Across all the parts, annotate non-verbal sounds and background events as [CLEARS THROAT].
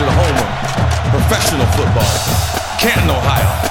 The home of professional football, Canton, Ohio.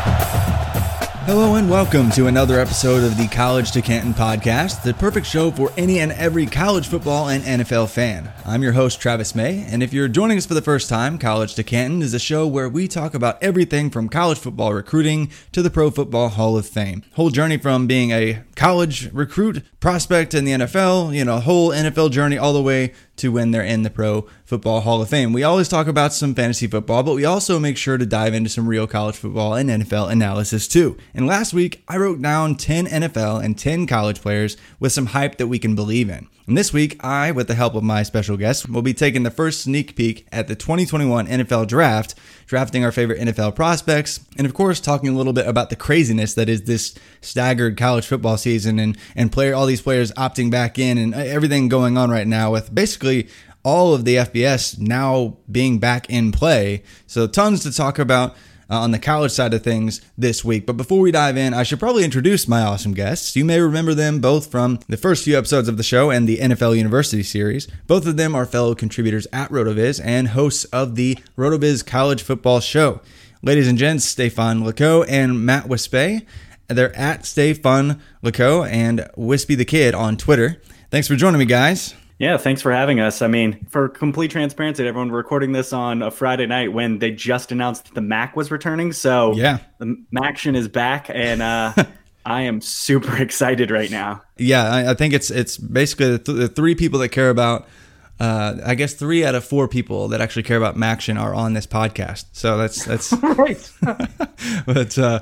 Hello and welcome to another episode of the College to Canton podcast, the perfect show for any and every college football and NFL fan. I'm your host, Travis May, and if you're joining us for the first time, College to Canton is a show where we talk about everything from college football recruiting to the Pro Football Hall of Fame. Whole journey from being a college recruit prospect in the NFL, you know, whole NFL journey all the way to when they're in the Pro Football Hall of Fame. We always talk about some fantasy football, but we also make sure to dive into some real college football and NFL analysis too. And last week, I wrote down 10 NFL and 10 college players with some hype that we can believe in. And this week, I, with the help of my special guest, will be taking the first sneak peek at the 2021 NFL Draft, drafting our favorite NFL prospects, and of course, talking a little bit about the craziness that is this staggered college football season and, and player all these players opting back in and uh, everything going on right now with basically all of the FBS now being back in play. So, tons to talk about uh, on the college side of things this week. But before we dive in, I should probably introduce my awesome guests. You may remember them both from the first few episodes of the show and the NFL University series. Both of them are fellow contributors at RotoViz and hosts of the RotoViz College Football Show. Ladies and gents, Stefan Leco and Matt Wispe. They're at Stay Fun Leco and Wispy the Kid on Twitter. Thanks for joining me, guys. Yeah, thanks for having us. I mean, for complete transparency, everyone, we're recording this on a Friday night when they just announced that the Mac was returning. So yeah, the Maction is back, and uh, [LAUGHS] I am super excited right now. Yeah, I, I think it's it's basically the, th- the, three people that care about. Uh, I guess three out of four people that actually care about Maction are on this podcast. So that's that's [LAUGHS] right. [LAUGHS] but uh,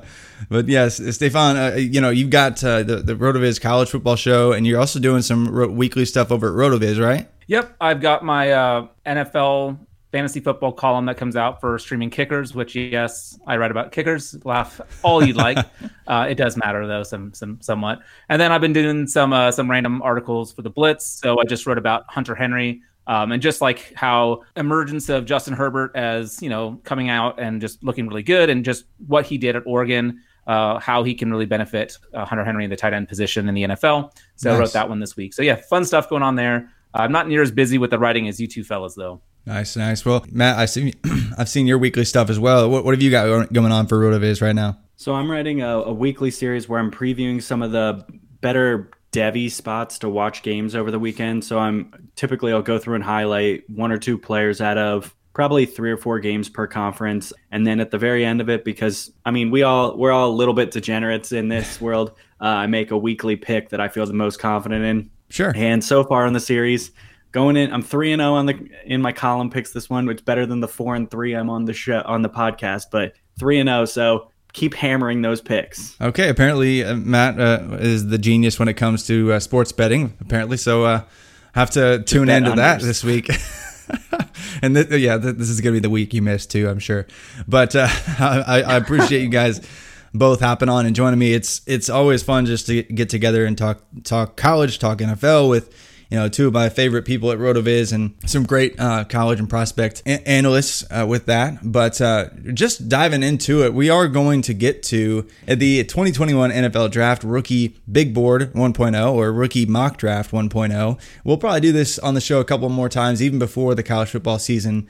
but yes, Stefan, uh, you know you've got uh, the the Rotoviz College Football Show, and you're also doing some ro- weekly stuff over at Rotoviz, right? Yep, I've got my uh, NFL fantasy football column that comes out for streaming kickers. Which yes, I write about kickers. Laugh all you like. [LAUGHS] uh, it does matter though, some some somewhat. And then I've been doing some uh, some random articles for the Blitz. So I just wrote about Hunter Henry. Um, and just like how emergence of Justin Herbert as you know coming out and just looking really good, and just what he did at Oregon, uh, how he can really benefit uh, Hunter Henry in the tight end position in the NFL. So nice. I wrote that one this week. So yeah, fun stuff going on there. I'm not near as busy with the writing as you two fellas, though. Nice, nice. Well, Matt, I see, [CLEARS THROAT] I've seen your weekly stuff as well. What, what have you got going on for RotoViz right now? So I'm writing a, a weekly series where I'm previewing some of the better Devy spots to watch games over the weekend. So I'm typically I'll go through and highlight one or two players out of probably three or four games per conference, and then at the very end of it, because I mean we all we're all a little bit degenerates in this [LAUGHS] world. Uh, I make a weekly pick that I feel the most confident in. Sure. And so far in the series, going in, I'm three and zero oh on the in my column picks this one, which better than the four and three I'm on the show on the podcast, but three and zero. Oh, so keep hammering those picks. Okay, apparently uh, Matt uh, is the genius when it comes to uh, sports betting. Apparently, so uh, have to tune into that this week. [LAUGHS] [LAUGHS] and th- yeah, th- this is gonna be the week you missed too, I'm sure. But uh, [LAUGHS] I, I appreciate you guys both hopping on and joining me. It's it's always fun just to get together and talk talk college, talk NFL with you know, two of my favorite people at RotoViz and some great uh, college and prospect a- analysts uh, with that. But uh, just diving into it, we are going to get to the 2021 NFL Draft Rookie Big Board 1.0 or Rookie Mock Draft 1.0. We'll probably do this on the show a couple more times, even before the college football season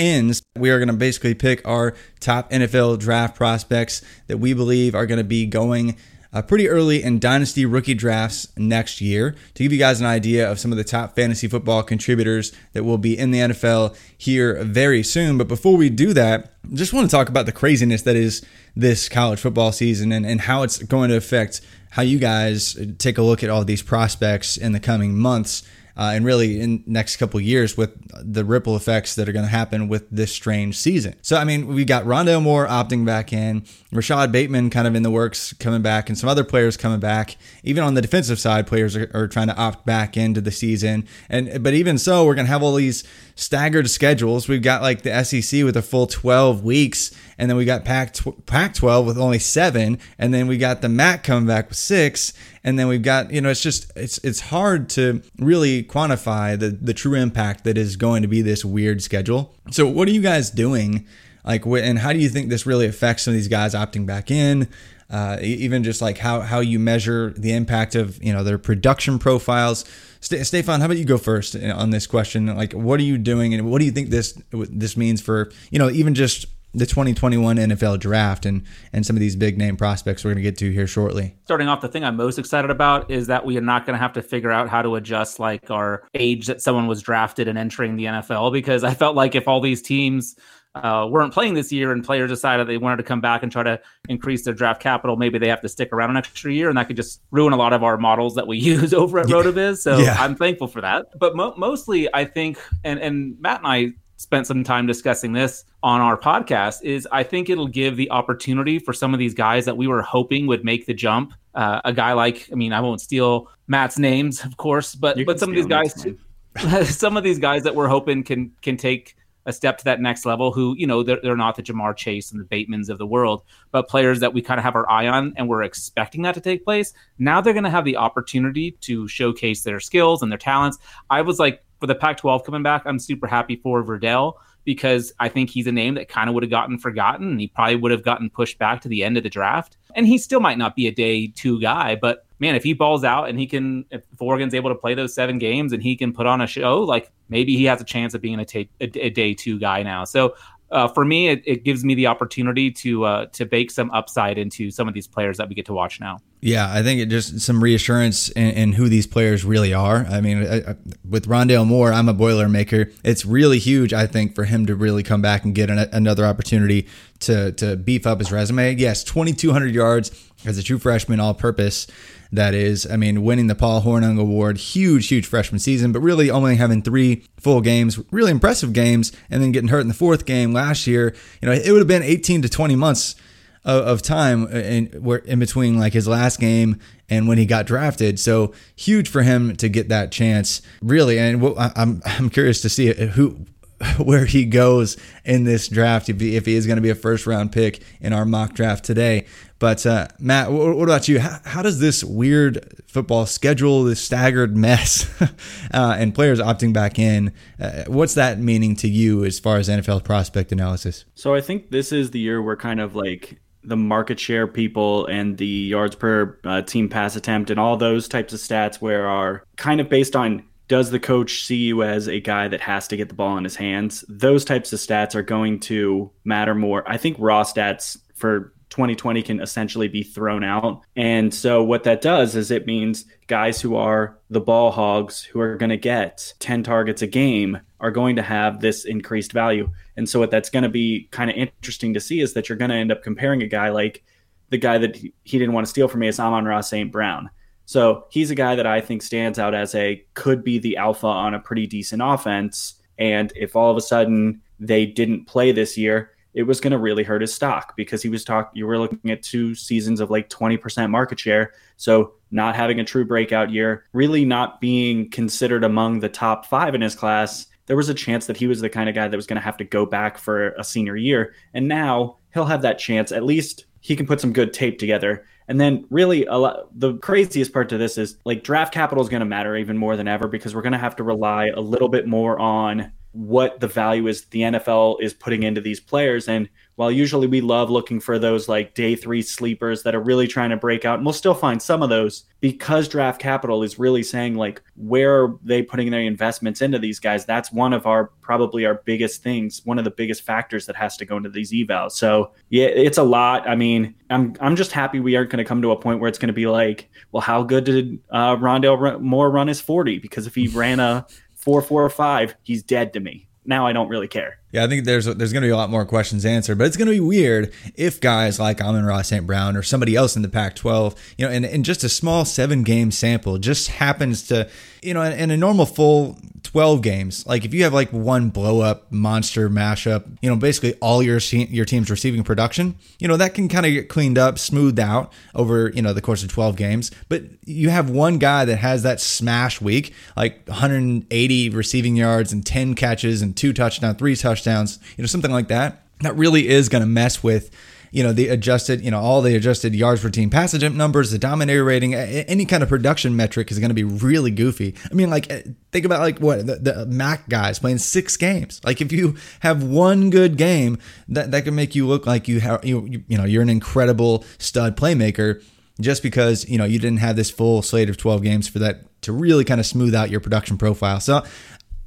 ends, we are going to basically pick our top NFL draft prospects that we believe are going to be going uh, pretty early in dynasty rookie drafts next year to give you guys an idea of some of the top fantasy football contributors that will be in the NFL here very soon. But before we do that, just want to talk about the craziness that is this college football season and, and how it's going to affect how you guys take a look at all these prospects in the coming months uh, and really in next couple years with the ripple effects that are going to happen with this strange season. So I mean, we got Rondale Moore opting back in, Rashod Bateman kind of in the works coming back, and some other players coming back. Even on the defensive side, players are, are trying to opt back into the season. And but even so, we're going to have all these staggered schedules. We've got like the SEC with a full 12 weeks, and then we got Pac Pac 12 with only seven, and then we got the MAC coming back with six, and then we've got you know it's just it's it's hard to really quantify the the true impact that is going to be this weird schedule. So what are you guys doing? Like, and how do you think this really affects some of these guys opting back in? Uh, even just like how how you measure the impact of you know their production profiles. St- Stefan, how about you go first on this question? Like, what are you doing, and what do you think this this means for you know even just the 2021 NFL draft and and some of these big name prospects we're going to get to here shortly. Starting off, the thing I'm most excited about is that we are not going to have to figure out how to adjust like our age that someone was drafted and entering the NFL because I felt like if all these teams uh, weren't playing this year and players decided they wanted to come back and try to increase their draft capital, maybe they have to stick around an extra year, and that could just ruin a lot of our models that we [LAUGHS] use over at yeah. RotoViz. So yeah. I'm thankful for that. But mo- mostly, I think, and and Matt and I spent some time discussing this on our podcast is I think it'll give the opportunity for some of these guys that we were hoping would make the jump. Uh, a guy like, I mean, I won't steal Matt's names, of course, but but some of these guys, [LAUGHS] some of these guys that we're hoping can can take a step to that next level who, you know, they're, they're not the Ja'Marr Chase and the Batemans of the world, but players that we kind of have our eye on and we're expecting that to take place. Now they're going to have the opportunity to showcase their skills and their talents. I was like, for the Pac 12 coming back, I'm super happy for Verdell because I think he's a name that kind of would have gotten forgotten and he probably would have gotten pushed back to the end of the draft. And he still might not be a day two guy, but man, if he balls out and he can, if Oregon's able to play those seven games and he can put on a show, like maybe he has a chance of being a take a day two guy now. So uh, for me, it, it, gives me the opportunity to uh, to bake some upside into some of these players that we get to watch now. Yeah, I think it just some reassurance in, in who these players really are. I mean, I, I, with Rondale Moore, I'm a Boilermaker. It's really huge, I think, for him to really come back and get an, another opportunity to to beef up his resume. Yes, 2,200 yards as a true freshman, all purpose that is. I mean, winning the Paul Hornung Award, huge, huge freshman season, but really only having three full games, really impressive games, and then getting hurt in the fourth game last year. You know, it would have been 18 to 20 months of, of time in, where in between like his last game and when he got drafted. So huge for him to get that chance, really. And I'm I'm curious to see who [LAUGHS] where he goes in this draft if he, if he is going to be a first round pick in our mock draft today. But uh, Matt, what about you? How, how, does this weird football schedule, this staggered mess, [LAUGHS] uh, and players opting back in, uh, what's that meaning to you as far as NFL prospect analysis? So I think this is the year where kind of like the market share people and the yards per uh, team pass attempt and all those types of stats where are kind of based on does the coach see you as a guy that has to get the ball in his hands? Those types of stats are going to matter more. I think raw stats for 2020 can essentially be thrown out. And so what that does is it means guys who are the ball hogs who are going to get 10 targets a game are going to have this increased value. And so what that's going to be kind of interesting to see is that you're going to end up comparing a guy like the guy that he didn't want to steal from me is Amon-Ra St. Brown. So he's a guy that I think stands out as a could be the alpha on a pretty decent offense. And if all of a sudden they didn't play this year, it was going to really hurt his stock because he was talking. You were looking at two seasons of like 20% market share. So not having a true breakout year, really not being considered among the top five in his class. There was a chance that he was the kind of guy that was going to have to go back for a senior year. And now he'll have that chance. At least he can put some good tape together. And then really a lot, the craziest part to this is like draft capital is going to matter even more than ever because we're going to have to rely a little bit more on what the value is the NFL is putting into these players. And while usually we love looking for those like day three sleepers that are really trying to break out, and we'll still find some of those because draft capital is really saying like where are they putting their investments into these guys? That's one of our probably our biggest things, one of the biggest factors that has to go into these evals. So yeah, it's a lot. I mean, I'm I'm just happy we aren't going to come to a point where it's going to be like, well, how good did uh, Rondale Moore run his 40? Because if he ran a four, four, or five, he's dead to me. Now I don't really care. Yeah, I think there's there's going to be a lot more questions answered, but it's going to be weird if guys like Amon-Ra St. Brown or somebody else in the Pac-12, you know, in, in just a small seven game sample, just happens to, you know, in, a normal full 12 games, like if you have like one blow up monster mashup, you know, basically all your your team's receiving production, you know, that can kind of get cleaned up, smoothed out over, you know, the course of 12 games. But you have one guy that has that smash week, like 180 receiving yards and 10 catches and two touchdowns, three touchdowns, you know, something like that. That really is going to mess with you know the adjusted you know all the adjusted yards per team pass attempt numbers the dominator rating any kind of production metric is going to be really goofy i mean like think about like what the, the mac guys playing six games like if you have one good game that that can make you look like you have you you know you're an incredible stud playmaker just because you know you didn't have this full slate of 12 games for that to really kind of smooth out your production profile. So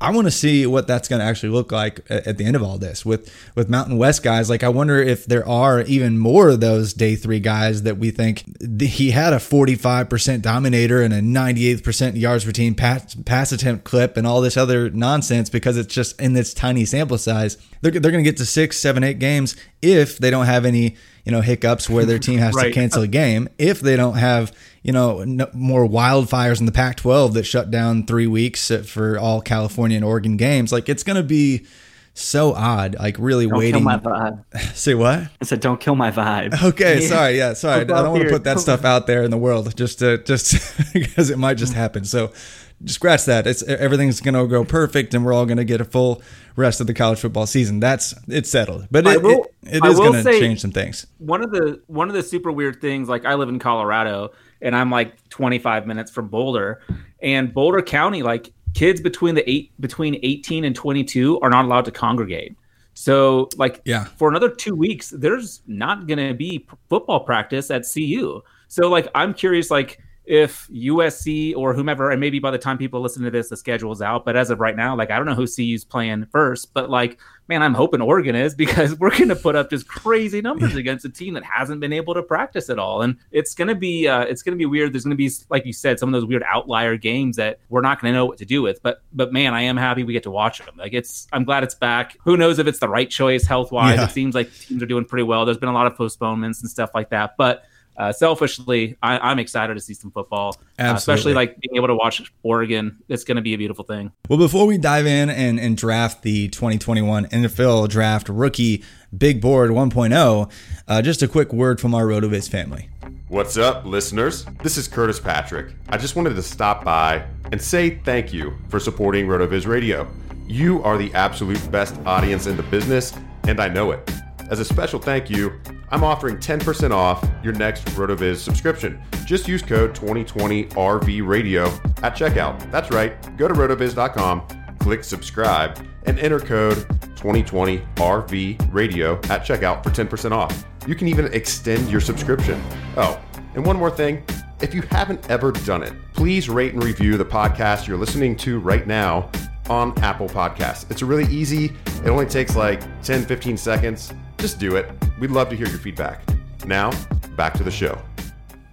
I want to see what that's going to actually look like at the end of all this with with Mountain West guys. Like, I wonder if there are even more of those day three guys that we think he had a 45% dominator and a 98% yards per team pass, pass attempt clip and all this other nonsense because it's just in this tiny sample size. They're, they're going to get to six, seven, eight games if they don't have any you know hiccups where their team has right. to cancel a game if they don't have you know no, more wildfires in the Pac-12 that shut down three weeks for all California and Oregon games. Like it's going to be so odd. Like really don't waiting. Kill my vibe. [LAUGHS] Say what? I said, don't kill my vibe. Okay, yeah. sorry. Yeah, sorry. I don't want to put that stuff out there in the world just to just [LAUGHS] because it might just happen. So scratch that. It's everything's going to go perfect, and we're all going to get a full rest of the college football season. That's it's settled, but it, will, it, it is going to change some things. One of the one of the super weird things, like I live in Colorado, and I'm like 25 minutes from Boulder, and Boulder County, like kids between the eight between 18 and 22 are not allowed to congregate. So, like, yeah, for another two weeks, there's not going to be football practice at CU. So, like, I'm curious, like if USC or whomever, and maybe by the time people listen to this, the schedule is out. But as of right now, like I don't know who CU's playing first, but like, man, I'm hoping Oregon is [LAUGHS] because we're going to put up just crazy numbers against a team that hasn't been able to practice at all, and it's going to be uh, it's going to be weird. There's going to be, like you said, some of those weird outlier games that we're not going to know what to do with. But but man, I am happy we get to watch them. Like it's, I'm glad it's back. Who knows if it's the right choice health wise? Yeah. It seems like teams are doing pretty well. There's been a lot of postponements and stuff like that, but uh, selfishly, I, am excited to see some football, uh, especially like being able to watch Oregon. It's going to be a beautiful thing. Well, before we dive in and, and draft the 2021 NFL Draft Rookie Big Board 1.0, uh, just a quick word from our RotoViz family. What's up, listeners? This is Curtis Patrick. I just wanted to stop by and say thank you for supporting RotoViz Radio. You are the absolute best audience in the business, and I know it. As a special thank you, I'm offering 10% off your next RotoViz subscription. Just use code 2020RV Radio at checkout. That's right. Go to rotoviz.com, click subscribe, and enter code 2020RV Radio at checkout for 10% off. You can even extend your subscription. Oh, and one more thing If you haven't ever done it, please rate and review the podcast you're listening to right now on Apple Podcasts. It's really easy. It only takes like 10, 15 seconds. Just do it. We'd love to hear your feedback. Now, back to the show.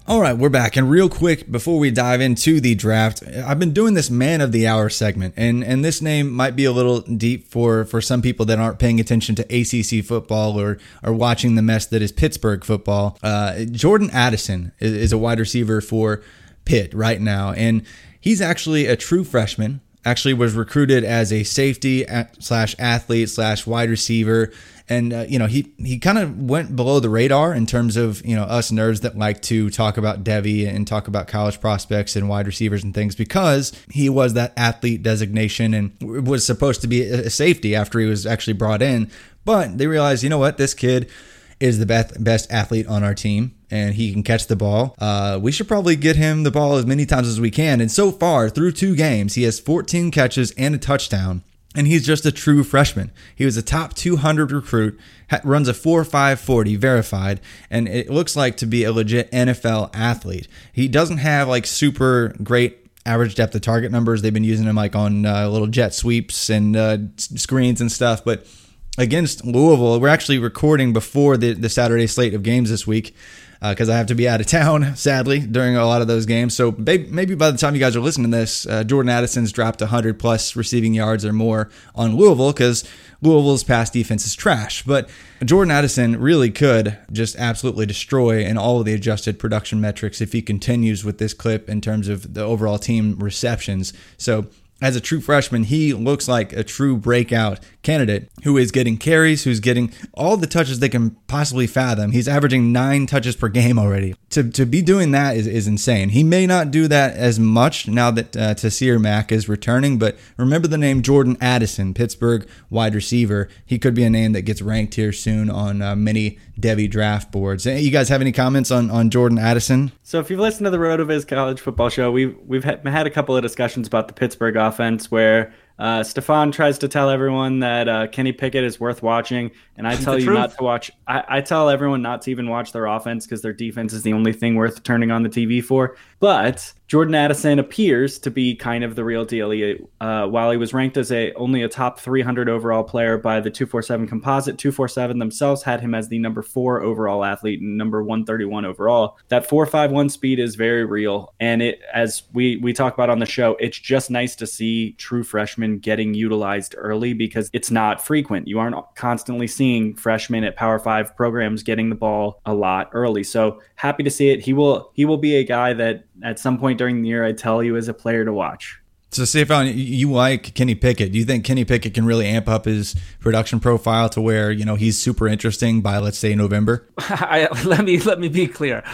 All right, we're back. And real quick, before we dive into the draft, I've been doing this man of the hour segment, and, and this name might be a little deep for, for some people that aren't paying attention to ACC football or are watching the mess that is Pittsburgh football. Uh, Jordan Addison is, is a wide receiver for Pitt right now, and he's actually a true freshman actually was recruited as a safety slash athlete slash wide receiver and uh, you know he he kind of went below the radar in terms of you know us nerds that like to talk about Devy and talk about college prospects and wide receivers and things because he was that athlete designation and was supposed to be a safety after he was actually brought in but they realized you know what this kid is the best best athlete on our team and he can catch the ball. Uh, we should probably get him the ball as many times as we can. And so far, through two games, he has 14 catches and a touchdown. And he's just a true freshman. He was a top 200 recruit, runs a 4.540 verified, and it looks like to be a legit NFL athlete. He doesn't have like super great average depth of target numbers. They've been using him like on uh, little jet sweeps and uh, screens and stuff, but against Louisville. We're actually recording before the, the Saturday slate of games this week because uh, I have to be out of town, sadly, during a lot of those games. So maybe by the time you guys are listening to this, uh, Jordan Addison's dropped 100 plus receiving yards or more on Louisville because Louisville's pass defense is trash. But Jordan Addison really could just absolutely destroy in all of the adjusted production metrics if he continues with this clip in terms of the overall team receptions. So as a true freshman, he looks like a true breakout candidate who is getting carries, who's getting all the touches they can possibly fathom. He's averaging nine touches per game already. To, to be doing that is, is insane. He may not do that as much now that uh, Taysir Mack is returning, but remember the name Jordan Addison, Pittsburgh wide receiver. He could be a name that gets ranked here soon on uh, many Devy draft boards. You guys have any comments on, on Jordan Addison? So if you've listened to the RotoViz College Football Show, we've we've had a couple of discussions about the Pittsburgh offense where uh, Stefan tries to tell everyone that uh, Kenny Pickett is worth watching, and I tell you truth. not to watch. I, I, tell everyone not to even watch their offense because their defense is the only thing worth turning on the TV for. But Jordan Addison appears to be kind of the real deal. He, uh, while he was ranked as a only a top 300 overall player by the 247 composite, 247 themselves had him as the number four overall athlete and number 131 overall. That 451 speed is very real, and it as we we talk about on the show, it's just nice to see true freshmen getting utilized early because it's not frequent. You aren't constantly seeing freshmen at Power Five programs getting the ball a lot early. So happy to see it. He will he will be a guy that at some point during the year I tell you as a player to watch. So, Stefan, you like Kenny Pickett. Do you think Kenny Pickett can really amp up his production profile to where you know he's super interesting by, let's say, November? [LAUGHS] I, let me let me be clear.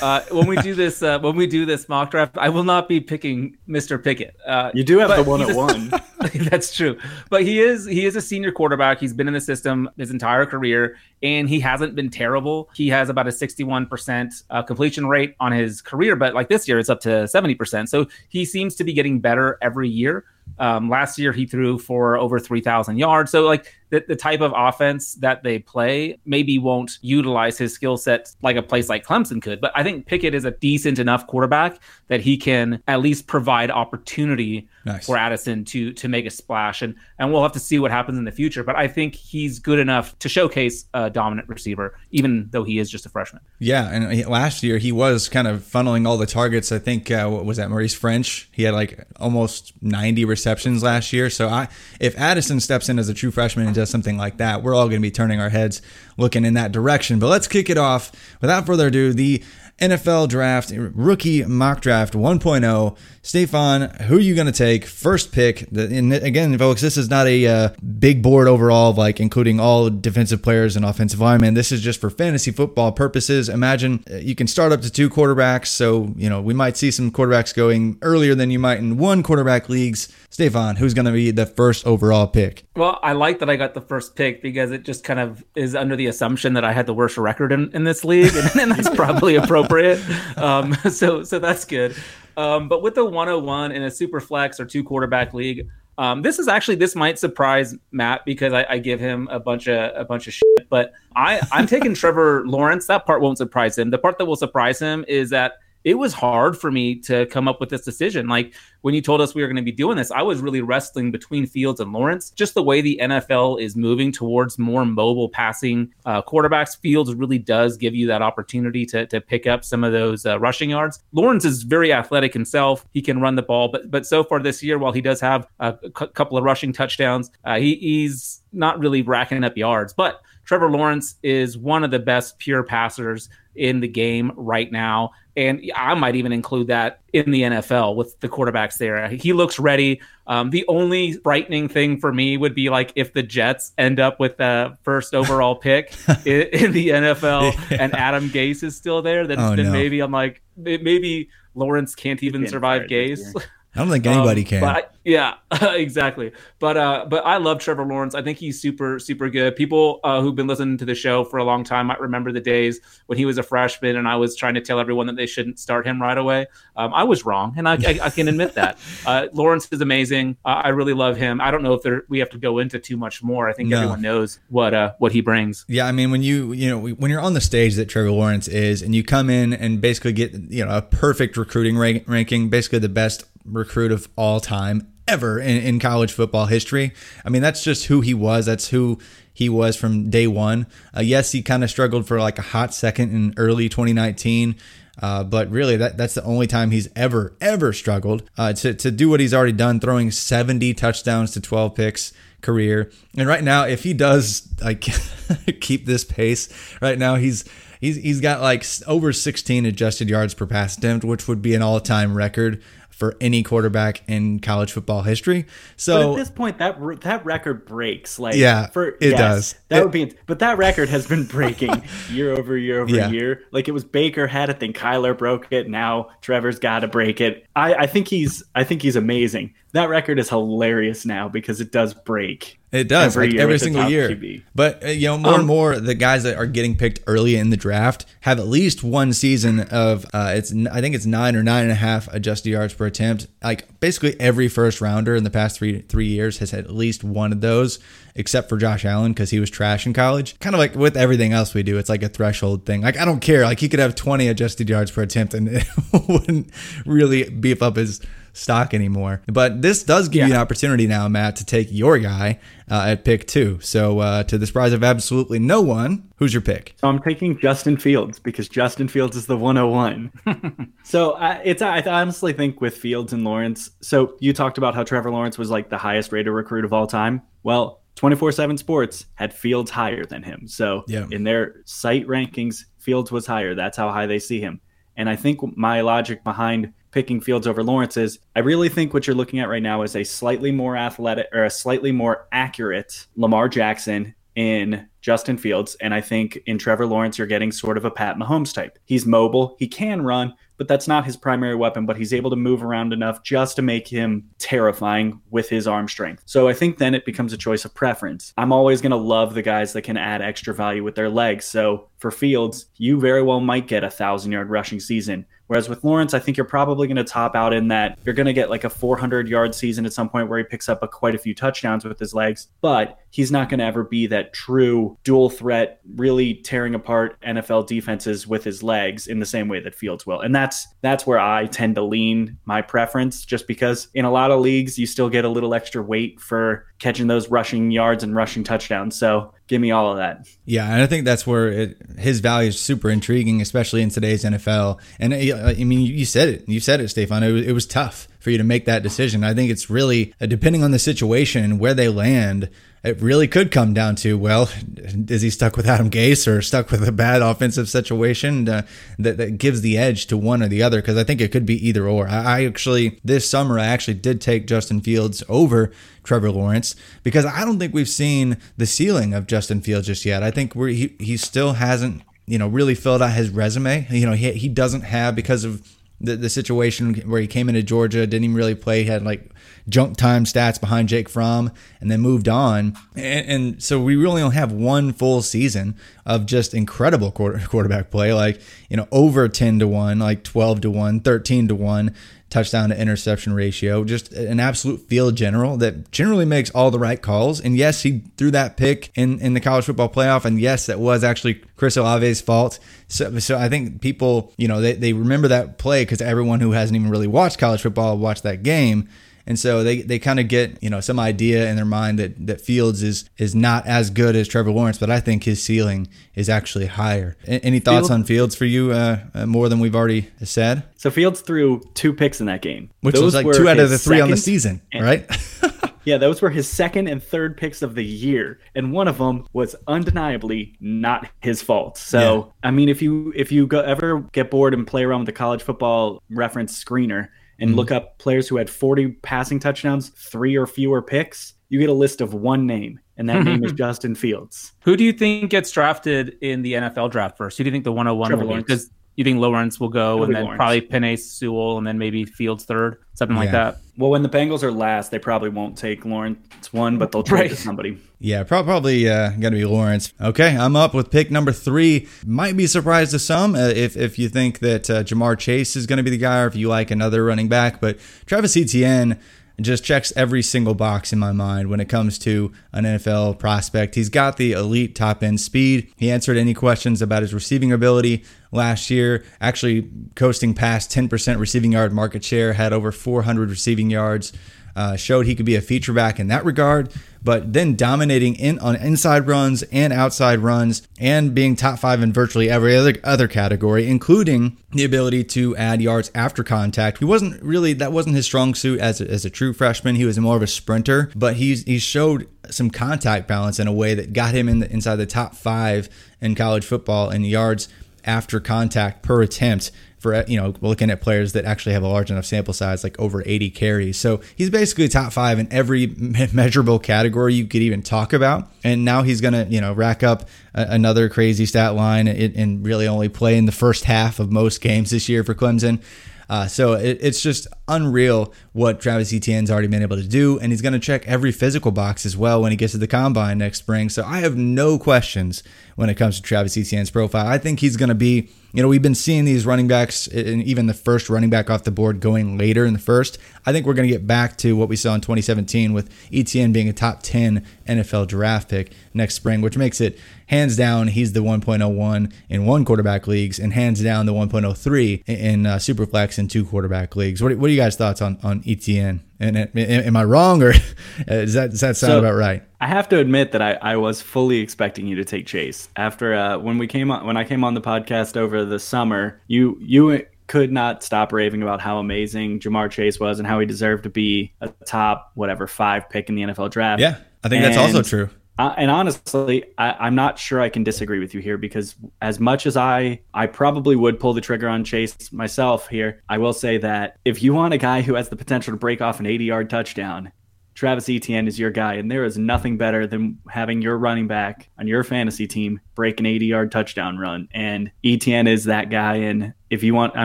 Uh, when we do this, uh, when we do this mock draft, I will not be picking Mr. Pickett. Uh, you do have the one at one. [LAUGHS] that's true, but he is he is a senior quarterback. He's been in the system his entire career and he hasn't been terrible. He has about a 61% uh, completion rate on his career, but like this year, it's up to 70%. So he seems to be getting better every year. Um, last year, he threw for over 3,000 yards. So, like, the, the type of offense that they play maybe won't utilize his skill set like a place like Clemson could. But I think Pickett is a decent enough quarterback that he can at least provide opportunity nice. for Addison to to make a splash. And and we'll have to see what happens in the future. But I think he's good enough to showcase a dominant receiver, even though he is just a freshman. Yeah, and last year he was kind of funneling all the targets. I think uh, what was that Maurice Ffrench? He had like almost 90 receptions last year. So I if Addison steps in as a true freshman and does something like that, we're all going to be turning our heads looking in that direction. But let's kick it off. Without further ado, the NFL Draft Rookie Mock Draft 1.0. Stefan, who are you going to take? First pick. And again, folks, this is not a uh, big board overall, like including all defensive players and offensive linemen. This is just for fantasy football purposes. Imagine uh, you can start up to two quarterbacks. So, you know, we might see some quarterbacks going earlier than you might in one quarterback leagues. Stefan, who's going to be the first overall pick? Well, I like that I got the first pick because it just kind of is under the assumption that I had the worst record in, in this league. And, that's probably [LAUGHS] appropriate. Um, [LAUGHS] so, so that's good. Um, but with the 101 in a super flex or two quarterback league, um, this is actually this might surprise Matt because I, I, give him a bunch of a bunch of shit. But I I'm taking [LAUGHS] Trevor Lawrence. That part won't surprise him. The part that will surprise him is that it was hard for me to come up with this decision. Like when you told us we were going to be doing this, I was really wrestling between Fields and Lawrence. Just the way the NFL is moving towards more mobile passing uh, quarterbacks, Fields really does give you that opportunity to, to pick up some of those uh, rushing yards. Lawrence is very athletic himself. He can run the ball, but but so far this year, while he does have a couple of rushing touchdowns, uh, he, he's not really racking up yards. But Trevor Lawrence is one of the best pure passers in the game right now. And I might even include that in the NFL with the quarterbacks there. He looks ready. Um, the only frightening thing for me would be like if the Jets end up with the first overall pick [LAUGHS] in, in, the NFL yeah. and Adam Gase is still there, then, oh, then no. maybe I'm like, maybe Lawrence can't even survive Gase. [LAUGHS] I don't think anybody um, can. But yeah, [LAUGHS] exactly. But uh, but I love Trevor Lawrence. I think he's super super good. People uh, who've been listening to the show for a long time might remember the days when he was a freshman, and I was trying to tell everyone that they shouldn't start him right away. Um, I was wrong, and I, I, I can admit that. [LAUGHS] Uh, Lawrence is amazing. I really love him. I don't know if there, we have to go into too much more. I think no. everyone knows what uh, what he brings. Yeah, I mean when you you know when you're on the stage that Trevor Lawrence is, and you come in and basically get you know a perfect recruiting rank, ranking, basically the best recruit of all time ever in, in college football history. I mean, that's just who he was. That's who he was from day one. Uh, yes, he kind of struggled for like a hot second in early 2019. Uh, but really, that that's the only time he's ever ever struggled uh, to to do what he's already done, throwing 70 touchdowns to 12 picks career. And right now, if he does like [LAUGHS] keep this pace, right now he's he's he's got like over 16 adjusted yards per pass attempt, which would be an all time record for any quarterback in college football history. So but at this point, that that record breaks. Like yeah, for it yes, does. That it, would be, but that record has been breaking [LAUGHS] year over year over yeah. year. Like it was Baker had it, then Kyler broke it. Now Trevor's got to break it. I, I think he's I think he's amazing. That record is hilarious now because it does break. It does every like every single year. QB. But uh, you know, more um, and more the guys that are getting picked early in the draft have at least one season of uh, it's I think it's nine or nine and a half adjusted yards per attempt. Like basically every first rounder in the past three three years has had at least one of those, except for Josh Allen because he was trash in college. Kind of like with everything else we do, it's like a threshold thing. Like I don't care. Like he could have twenty adjusted yards per attempt and [LAUGHS] it wouldn't really beef up his stock anymore. But this does give yeah. you an opportunity now, Matt, to take your guy uh, at pick two. So, uh, to the surprise of absolutely no one, who's your pick? So I'm taking Justin Fields because Justin Fields is the 101. [LAUGHS] so uh, it's I honestly think with Fields and Lawrence. So you talked about how Trevor Lawrence was like the highest rated recruit of all time. Well, 24 7 Sports had Fields higher than him. So yeah. in their site rankings, Fields was higher. That's how high they see him. And I think my logic behind picking Fields over Lawrence is I really think what you're looking at right now is a slightly more athletic or a slightly more accurate Lamar Jackson in Justin Fields. And I think in Trevor Lawrence, you're getting sort of a Pat Mahomes type. He's mobile, he can run, but that's not his primary weapon. But he's able to move around enough just to make him terrifying with his arm strength. So I think then it becomes a choice of preference. I'm always going to love the guys that can add extra value with their legs. So for Fields, you very well might get a thousand yard rushing season. Whereas with Lawrence, I think you're probably going to top out in that you're going to get like a 400 yard season at some point where he picks up a, quite a few touchdowns with his legs, but he's not going to ever be that true dual threat, really tearing apart NFL defenses with his legs in the same way that Fields will. And that's that's where I tend to lean my preference, just because in a lot of leagues you still get a little extra weight for catching those rushing yards and rushing touchdowns. So give me all of that. Yeah, and I think that's where it, his value is super intriguing, especially in today's NFL. And uh, I mean, you said it, you said it, Stefan. It was, it was tough for you to make that decision. I think it's really uh, depending on the situation and where they land it really could come down to well, is he stuck with Adam Gase or stuck with a bad offensive situation that, that gives the edge to one or the other? Because I think it could be either or. I, I, actually, this summer, I actually did take Justin Fields over Trevor Lawrence because I don't think we've seen the ceiling of Justin Fields just yet. I think we're, he, he still hasn't, you know, really filled out his resume. You know, he, he doesn't have because of the, the situation where he came into Georgia, didn't even really play, he had like junk time stats behind Jake Fromm, and then moved on. And, and so we really only have one full season of just incredible quarter, [LAUGHS] quarterback play, like, you know, over 10 to 1, like 12 to 1, 13 to 1 touchdown to interception ratio, just an absolute field general that generally makes all the right calls. And yes, he threw that pick in, in the college football playoff. And yes, that was actually Chris Olave's fault. So, so I think people, you know, they, they remember that play because everyone who hasn't even really watched college football watched that game. And so they, they kind of get, you know, some idea in their mind that, that Fields is is not as good as Trevor Lawrence, but I think his ceiling is actually higher. A- any thoughts Fields- on Fields for you uh, uh, more than we've already said? So Fields threw two picks in that game, Which Those was like two out of the three on the season, and- right? [LAUGHS] Yeah, those were his second and third picks of the year, and one of them was undeniably not his fault. So, I mean, if you if you go, ever get bored and play around with the college football reference screener and hmm. look up players who had 40 passing touchdowns, three or fewer picks, you get a list of one name, and that name is [LAUGHS] Justin Fields. Who do you think gets drafted in the NFL draft first? Who do you think the 101 Trevor will be? Because you think Lawrence will go, It'll and then Lawrence. probably Penei Sewell, and then maybe Fields third, something like that. Well, when the Bengals are last, they probably won't take Lawrence one, but they'll trade Right. to [LAUGHS] somebody. Yeah, prob- probably uh, going to be Lawrence. Okay, I'm up with pick number three. Might be a surprise to some uh, if if you think that uh, Ja'Marr Chase is going to be the guy, or if you like another running back. But Travis Etienne just checks every single box in my mind when it comes to an NFL prospect. He's got the elite top end speed. He answered any questions about his receiving ability last year, actually coasting past 10% receiving yard market share, had over 400 receiving yards uh, showed he could be a feature back in that regard, but then dominating in on inside runs and outside runs, and being top five in virtually every other other category, including the ability to add yards after contact. He wasn't really that wasn't his strong suit as a, as a true freshman. He was more of a sprinter, but he's he showed some contact balance in a way that got him in the, inside the top five in college football in yards after contact per attempt for you know looking at players that actually have a large enough sample size like over 80 carries so he's basically top five in every [LAUGHS] measurable category you could even talk about and now he's gonna you know rack up a- another crazy stat line and, and really only play in the first half of most games this year for clemson uh, so it, it's just unreal what Travis Etienne's already been able to do, and he's going to check every physical box as well when he gets to the combine next spring. So I have no questions when it comes to Travis Etienne's profile. I think he's going to be, you know, we've been seeing these running backs, and even the first running back off the board going later in the first. I think we're going to get back to what we saw in 2017 with Etienne being a top 10 NFL draft pick next spring, which makes it hands down he's the 1.01 in one quarterback leagues, and hands down the 1.03 in, uh, Superflex in two quarterback leagues. What, what are you guys' thoughts on on Etienne? And am I wrong, or [LAUGHS] does that does that sound So- about right? I have to admit that I, I was fully expecting you to take Chase after uh, when we came on when I came on the podcast over the summer. You you could not stop raving about how amazing Ja'Marr Chase was and how he deserved to be a top whatever five pick in the NFL draft. Yeah, I think that's also true. Uh, and honestly, I, I'm not sure I can disagree with you here because as much as I, I probably would pull the trigger on Chase myself here, I will say that if you want a guy who has the potential to break off an 80 yard touchdown, Travis Etienne is your guy. And there is nothing better than having your running back on your fantasy team break an 80 yard touchdown run. And Etienne is that guy. And if you want, I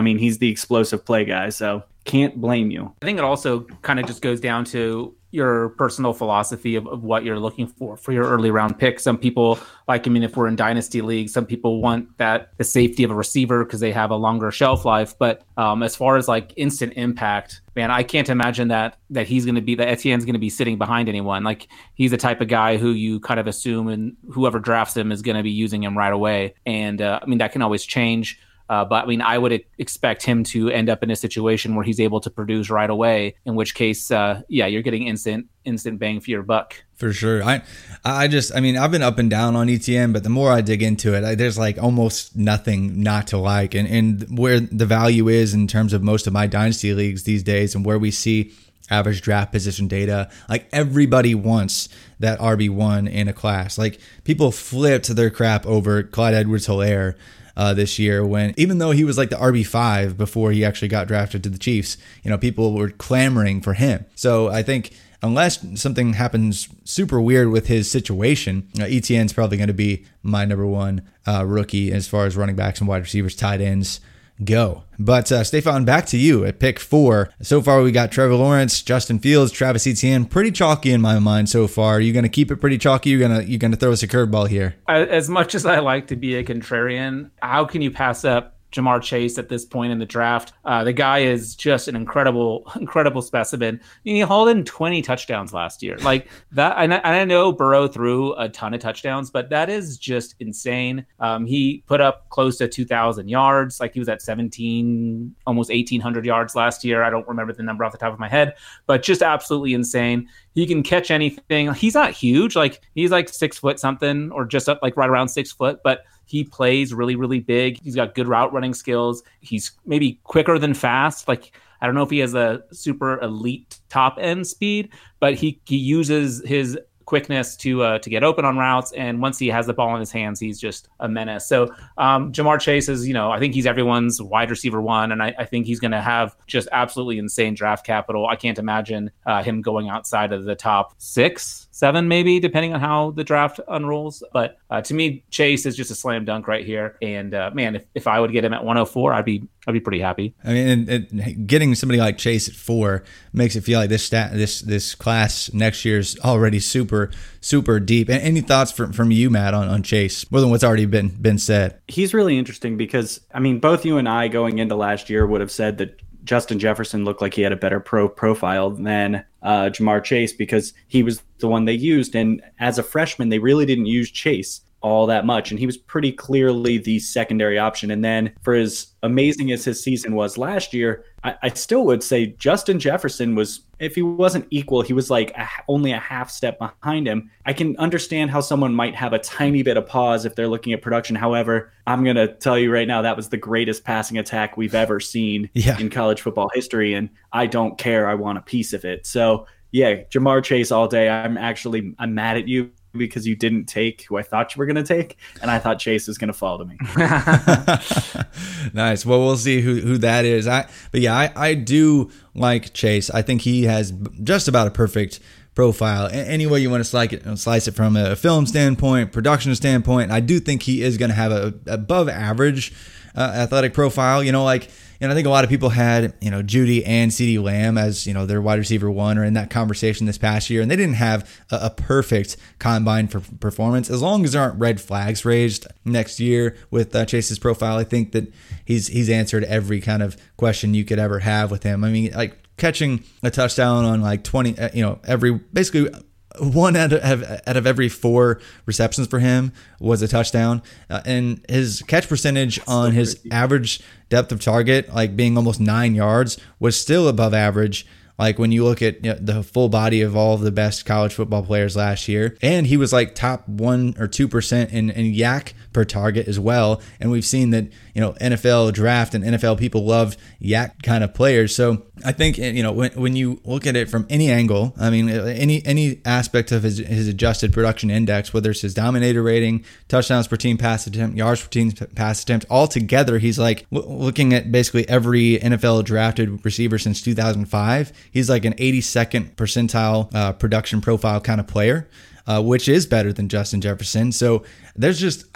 mean, he's the explosive play guy. So can't blame you. I think it also kind of just goes down to your personal philosophy of, of what you're looking for for your early round pick. Some people like, I mean, if we're in dynasty leagues, some people want that the safety of a receiver because they have a longer shelf life. But um, as far as like instant impact, man, I can't imagine that that he's going to be that Etienne's going to be sitting behind anyone. Like he's the type of guy who you kind of assume and whoever drafts him is going to be using him right away. And uh, I mean that can always change. Uh, but I mean, I would expect him to end up in a situation where he's able to produce right away. In which case, uh, yeah, you're getting instant instant bang for your buck. For sure. I I just I mean I've been up and down on Etienne, but the more I dig into it, I, there's like almost nothing not to like, and and where the value is in terms of most of my dynasty leagues these days, and where we see average draft position data, like everybody wants that RB one in a class. Like people flipped their crap over Clyde Edwards-Hilaire. Uh, this year, when even though he was like the RB five before he actually got drafted to the Chiefs, you know people were clamoring for him. So I think unless something happens super weird with his situation, uh, Etienne's probably going to be my number one uh, rookie as far as running backs and wide receivers, tight ends go. But uh, Stefan, back to you at pick four. So far, we got Trevor Lawrence, Justin Fields, Travis Etienne. Pretty chalky in my mind so far. Are you going to keep it pretty chalky? You're gonna you're gonna throw us a curveball here? As much as I like to be a contrarian, how can you pass up Ja'Marr Chase at this point in the draft. Uh, the guy is just an incredible, [LAUGHS] incredible specimen. I mean, he hauled in 20 touchdowns last year. Like that, and I, and I know Burrow threw a ton of touchdowns, but that is just insane. Um, he put up close to 2,000 yards. Like he was at 17, almost 1,800 yards last year. I don't remember the number off the top of my head, but just absolutely insane. He can catch anything. He's not huge. Like he's like six foot something or just up like right around six foot, but he plays really, really big. He's got good route running skills. He's maybe quicker than fast. Like I don't know if he has a super elite top end speed, but he he uses his quickness to uh, to get open on routes. And once he has the ball in his hands, he's just a menace. So um, Ja'Marr Chase is, you know, I think he's everyone's wide receiver one, and I, I think he's going to have just absolutely insane draft capital. I can't imagine uh, him going outside of the top six, seven, maybe, depending on how the draft unrolls. But uh, to me, Chase is just a slam dunk right here. And uh, man, if, if I would get him at 104, I'd be I'd be pretty happy. I mean, and, and getting somebody like Chase at four makes it feel like this stat, this this class next year's already super super deep. And any thoughts from, from you, Matt, on, on Chase more than what's already been been said? He's really interesting because I mean, both you and I going into last year would have said that Justin Jefferson looked like he had a better pro profile than uh, Ja'Marr Chase because he was the one they used. And as a freshman, they really didn't use Chase all that much. And he was pretty clearly the secondary option. And then for as amazing as his season was last year, I, I still would say Justin Jefferson was, if he wasn't equal, he was like a, only a half step behind him. I can understand how someone might have a tiny bit of pause if they're looking at production. However, I'm going to tell you right now, that was the greatest passing attack we've ever seen [LAUGHS] yeah. in college football history. And I don't care. I want a piece of it. So, yeah, Ja'Marr Chase all day. I'm actually I'm mad at you because you didn't take who I thought you were going to take, and I thought Chase was going to fall to me. [LAUGHS] nice. Well, we'll see who, who that is. I but yeah, I, I do like Chase. I think he has just about a perfect profile. Any way you want to slice it, slice it from a film standpoint, production standpoint, I do think he is going to have a above average uh, athletic profile. You know, like and I think a lot of people had, you know, Jeudy and CeeDee Lamb as, you know, their wide receiver one or in that conversation this past year. And they didn't have a, a perfect combine for performance. As long as there aren't red flags raised next year with uh, Chase's profile, I think that he's he's answered every kind of question you could ever have with him. I mean, like catching a touchdown on like 20, uh, you know, every basically one out of out of every four receptions for him was a touchdown, uh, and his catch percentage That's on so his average depth of target, like being almost nine yards, was still above average like when you look at you know, the full body of all of the best college football players last year, and he was like top one or two percent in, in YAC per target as well. And we've seen that you know NFL draft and NFL people love YAC kind of players. So I think you know when, when you look at it from any angle, I mean any any aspect of his his adjusted production index, whether it's his dominator rating, touchdowns per team pass attempt, yards per team pass attempt, all together, he's like looking at basically every NFL drafted receiver since 2005 He's like an 82nd percentile uh, production profile kind of player. Uh, which is better than Justin Jefferson. So there's just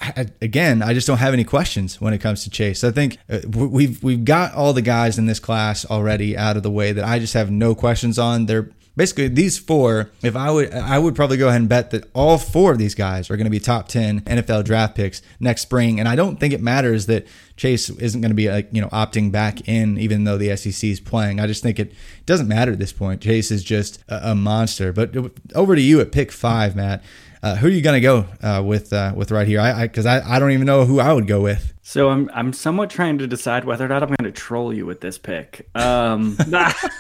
again, I just don't have any questions when it comes to Chase. I think uh, we've we've got all the guys in this class already out of the way that I just have no questions on. They're basically these four if i would i would probably go ahead and bet that all four of these guys are going to be top 10 nfl draft picks next spring and i don't think it matters that chase isn't going to be like you know opting back in even though the sec is playing i just think it doesn't matter at this point chase is just a, a monster but over to you at pick five matt uh, who are you going to go uh, with uh, with right here? I because I, I, I, don't even know who I would go with. So I'm I'm somewhat trying to decide whether or not I'm going to troll you with this pick. Um, [LAUGHS]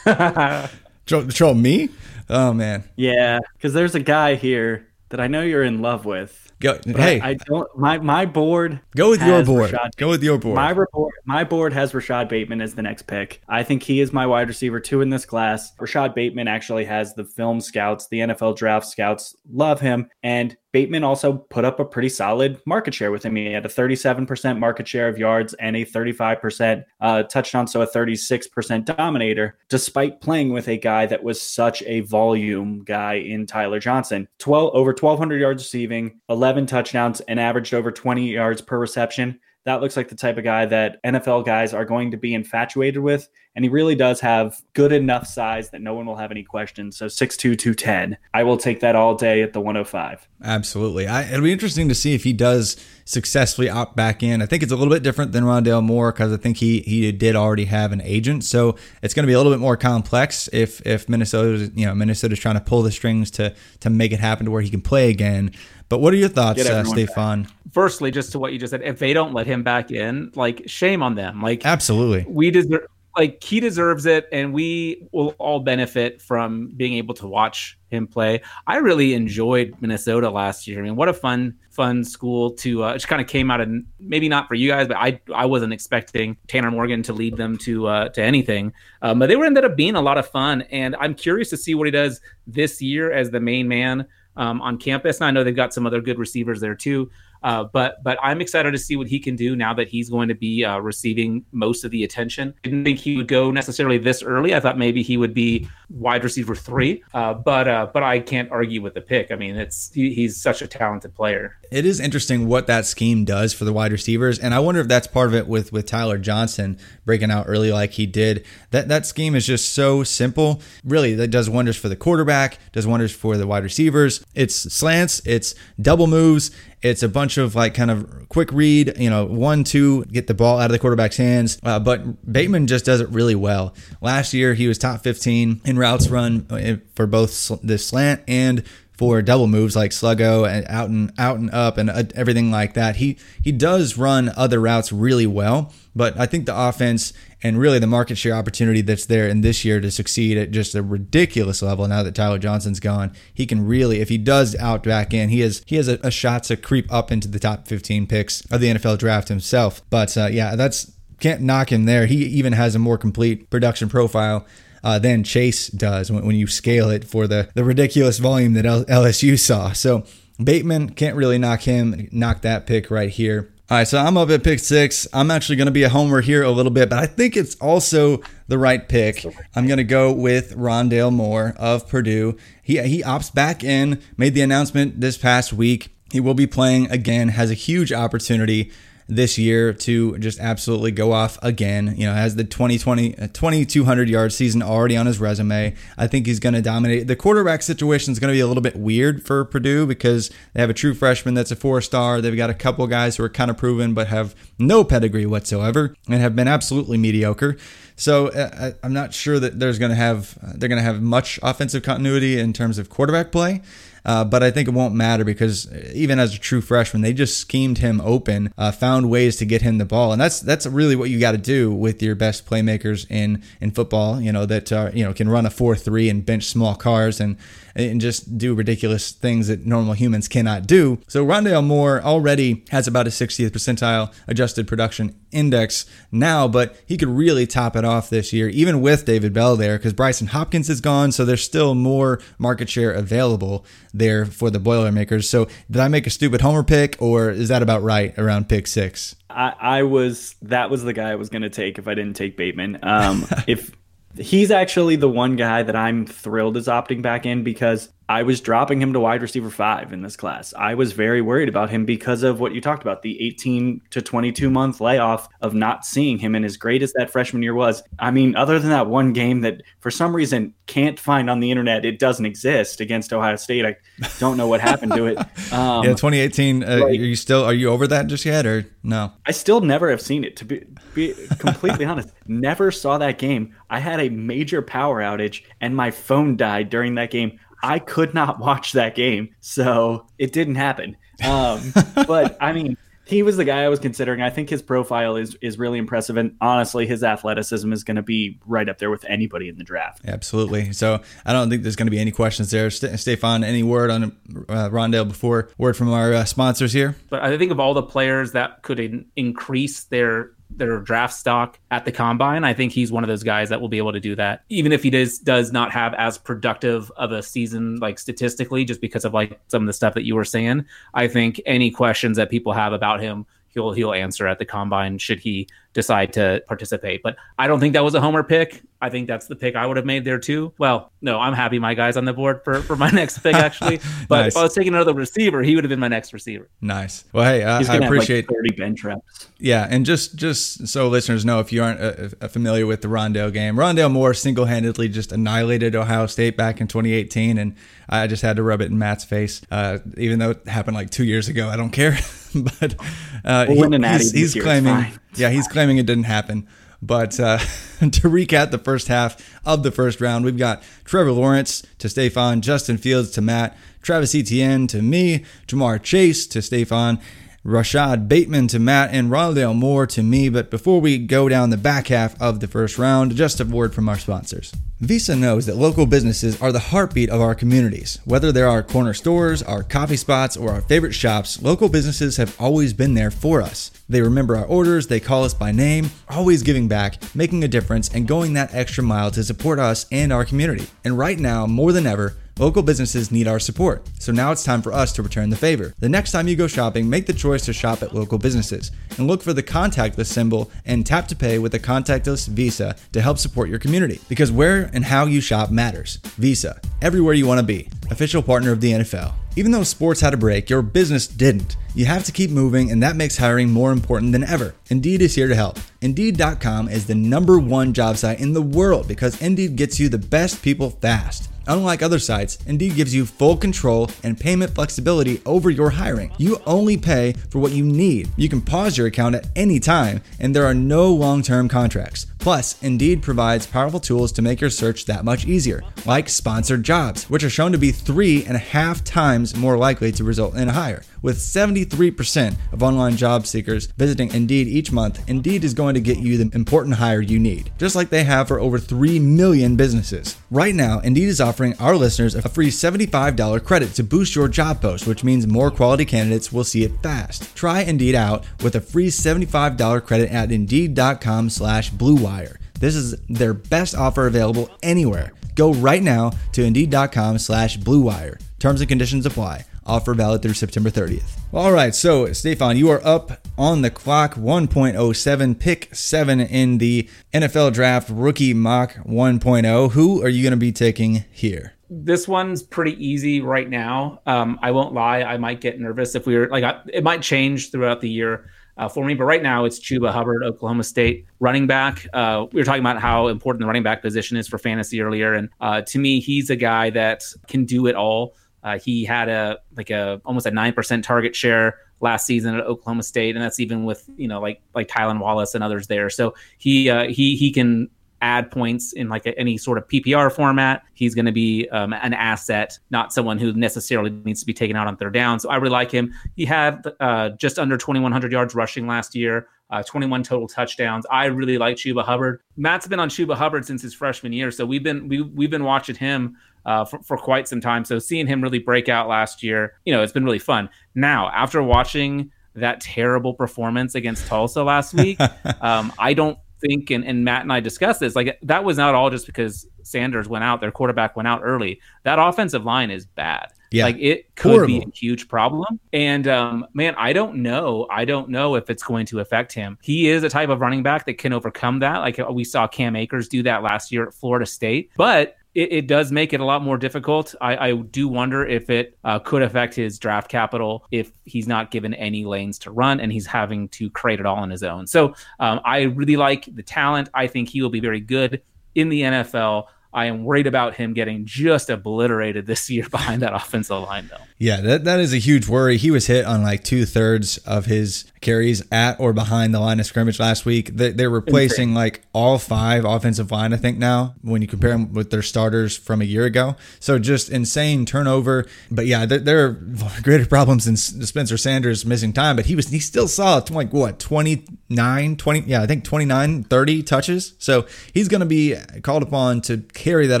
[LAUGHS] Troll, troll me? Oh man. Yeah, because there's a guy here that I know you're in love with. Go, hey, I, I, don't. My my board. Go with your board. Rashod, go with your board. My report. My board has Rashod Bateman as the next pick. I think he is my wide receiver two in this class. Rashod Bateman actually has the film scouts, the NFL draft scouts love him, and Bateman also put up a pretty solid market share with him. He had a 37% market share of yards and a 35% uh, touchdown, so a 36% dominator, despite playing with a guy that was such a volume guy in Tyler Johnson. 12 over 1,200 yards receiving, 11 touchdowns, and averaged over 20 yards per reception. That looks like the type of guy that NFL guys are going to be infatuated with and he really does have good enough size that no one will have any questions. So 6'2, 210. I will take that all day at the 105. Absolutely. I, it'll be interesting to see if he does successfully opt back in. I think it's a little bit different than Rondale Moore because I think he he did already have an agent, so it's going to be a little bit more complex if if Minnesota you know Minnesota's trying to pull the strings to to make it happen to where he can play again. But what are your thoughts, uh, Stefan? Firstly, just to what you just said, if they don't let him back in, like shame on them. Like absolutely, we deserve like he deserves it and we will all benefit from being able to watch him play. I really enjoyed minnesota last year. I mean what a fun fun school to uh, it just kind of came out of maybe not for you guys but i i wasn't expecting tanner morgan to lead them to uh, to anything. Um, but they were ended up being a lot of fun and i'm curious to see what he does this year as the main man um, on campus. And i know they've got some other good receivers there too uh, but but I'm excited to see what he can do now that he's going to be uh, receiving most of the attention. Didn't think he would go necessarily this early. I thought maybe he would be wide receiver three. Uh, but uh, but I can't argue with the pick. I mean, it's he, he's such a talented player. It is interesting what that scheme does for the wide receivers, and I wonder if that's part of it with with Tyler Johnson breaking out early like he did. That that scheme is just so simple. Really, that does wonders for the quarterback, does wonders for the wide receivers. It's slants, it's double moves, it's a bunch of like kind of quick read, you know, one, two, get the ball out of the quarterback's hands. Uh, but Bateman just does it really well. Last year, he was top 15 in routes run uh, for both the slant and for double moves like sluggo and out and out and up and uh, everything like that. He he does run other routes really well, but I think the offense and really the market share opportunity that's there in this year to succeed at just a ridiculous level now that Tyler Johnson's gone, he can really if he does out back in, he has he has a, a shot to creep up into the top 15 picks of the NFL draft himself. But uh, yeah, that's can't knock him there. He even has a more complete production profile uh, than Chase does when, when, you scale it for the, the ridiculous volume that L- LSU saw. So Bateman can't really knock him, knock that pick right here. All right, so I'm up at pick six. I'm actually going to be a homer here a little bit, but I think it's also the right pick. I'm going to go with Rondale Moore of Purdue. He he opts back in, made the announcement this past week. He will be playing again, has a huge opportunity this year to just absolutely go off again. You know, has the 2020 2200 yard season already on his resume. I think he's going to dominate. The quarterback situation is going to be a little bit weird for Purdue because they have a true freshman that's a four star. They've got a couple guys who are kind of proven but have no pedigree whatsoever and have been absolutely mediocre. So uh, I'm not sure that there's going to have they're going to have much offensive continuity in terms of quarterback play. Uh, but I think it won't matter because even as a true freshman, they just schemed him open, uh, found ways to get him the ball, and that's that's really what you got to do with your best playmakers in in football. You know that uh, you know can run a four three and bench small cars and and just do ridiculous things that normal humans cannot do. So Rondale Moore already has about a 60th percentile adjusted production index now, but he could really top it off this year, even with David Bell there, because Brycen Hopkins is gone, so there's still more market share available there for the Boilermakers. So did I make a stupid homer pick, or is that about right around pick six? I, I was that was the guy I was going to take if I didn't take Bateman. Um, [LAUGHS] if he's actually the one guy that I'm thrilled is opting back in because I was dropping him to wide receiver five in this class. I was very worried about him because of what you talked about the 18 to 22 month layoff of not seeing him. And as great as that freshman year was, I mean, other than that one game that for some reason can't find on the internet, it doesn't exist against Ohio State. I don't know what happened to it. [LAUGHS] Um, yeah, 2018. Uh, like, are you still are you over that just yet or no? I still never have seen it. To be, be completely [LAUGHS] honest, never saw that game. I had a major power outage and my phone died during that game. I could not [LAUGHS] watch that game, so it didn't happen. Um, but [LAUGHS] I mean, he was the guy I was considering. I think his profile is is really impressive, and honestly, his athleticism is going to be right up there with anybody in the draft. Absolutely. So I don't think there's going to be any questions there. St- Stefan, any word on uh, Rondale before word from our uh, sponsors here? But I think of all the players that could in- increase their their draft stock at the combine. I think he's one of those guys that will be able to do that, even if he does does not have as productive of a season, like statistically, just because of like some of the stuff that you were saying. I think any questions that people have about him, he'll he'll answer at the combine should he decide to participate. But I don't think that was a homer pick. I think that's the pick I would have made there too. Well, no, I'm happy my guy's on the board for, for my [LAUGHS] next pick actually. [LAUGHS] But nice. if I was taking another receiver, he would have been my next receiver. Nice. Well, hey, uh, I appreciate like 30 bench reps. Yeah, and just just so listeners know, if you aren't uh, uh, familiar with the Rondale game, Rondale Moore single handedly just annihilated Ohio State back in 2018, and I just had to rub it in Matt's face, uh, even though it happened like two years ago. I don't care, [LAUGHS] but uh, he, he's, he's claiming, yeah, he's claiming it didn't happen. But uh, [LAUGHS] to recap the first half of the first round, we've got Trevor Lawrence to Stefan, Justin Fields to Matt, Travis Etienne to me, Ja'Marr Chase to Stefan, Rashod Bateman to Matt, and Rondale Moore to me. But before we go down the back half of the first round, just a word from our sponsors. Visa knows that local businesses are the heartbeat of our communities. Whether they're our corner stores, our coffee spots, or our favorite shops, local businesses have always been there for us. They remember our orders, they call us by name, always giving back, making a difference, and going that extra mile to support us and our community. And right now, more than ever, Local businesses need our support, so now it's time for us to return the favor. The next time you go shopping, make the choice to shop at local businesses and look for the contactless symbol and tap to pay with a contactless Visa to help support your community. Because where and how you shop matters. Visa, everywhere you want to be. Official partner of the NFL. Even though sports had a break, your business didn't. You have to keep moving, and that makes hiring more important than ever. Indeed is here to help. Indeed.com is the number one job site in the world because Indeed gets you the best people fast. Unlike other sites, Indeed gives you full control and payment flexibility over your hiring. You only pay for what you need. You can pause your account at any time, and there are no long term contracts. Plus, Indeed provides powerful tools to make your search that much easier, like sponsored jobs, which are shown to be three and a half times more likely to result in a hire. With 73% of online job seekers visiting Indeed each month, Indeed is going to get you the important hire you need, just like they have for over 3 million businesses. Right now, Indeed is offering our listeners a free $75 credit to boost your job post, which means more quality candidates will see it fast. Try Indeed out with a free $75 credit at Indeed.com slash BlueWire. This is their best offer available anywhere. Go right now to Indeed.com slash BlueWire. Terms and conditions apply. Offer valid through September 30th. All right, so Stefan, you are up on the clock 1.07, pick seven in the NFL Draft Rookie Mock 1.0. Who are you going to be taking here? This one's pretty easy right now. Um, I won't lie, I might get nervous if we were like, I, it might change throughout the year. Uh, for me. But right now, it's Chuba Hubbard, Oklahoma State running back. Uh, we were talking about how important the running back position is for fantasy earlier, and uh, to me, he's a guy that can do it all. Uh, he had a like a almost a nine percent target share last season at Oklahoma State, and that's even with you know like like Tylan Wallace and others there. So he uh, he he can add points in like a, any sort of PPR format. He's going to be um, an asset, not someone who necessarily needs to be taken out on third down. So I really like him. He had uh, just under 2,100 yards rushing last year. Uh, 21 total touchdowns. I really like Chuba Hubbard. Matt's been on Chuba Hubbard since his freshman year, so we've been we we've been watching him uh, for, for quite some time. So seeing him really break out last year, you know, it's been really fun. Now, after watching that terrible performance against Tulsa last week, [LAUGHS] um, I don't think, and, and Matt and I discussed this, like that was not all just because Sanders went out, their quarterback went out early. That offensive line is bad. Yeah. Like it could Horrible. be a huge problem. And um, man, I don't know. I don't know if it's going to affect him. He is a type of running back that can overcome that. Like we saw Cam Akers do that last year at Florida State. But it, it, does make it a lot more difficult. I, I do wonder if it uh, could affect his draft capital if he's not given any lanes to run and he's having to create it all on his own. So um, I really like the talent. I think he will be very good in the NFL. I am worried about him getting just obliterated this year [LAUGHS] behind that offensive line, though. Yeah, that, that is a huge worry. He was hit on like two thirds of his carries at or behind the line of scrimmage last week. They, they're replacing like all five offensive line, I think, now when you compare them with their starters from a year ago. So just insane turnover. But yeah, there, there are [LAUGHS] greater problems than Spencer Sanders missing time, but he was, he still saw like what, 29, 20, yeah, I think 29, 30 touches. So he's going to be called upon to carry that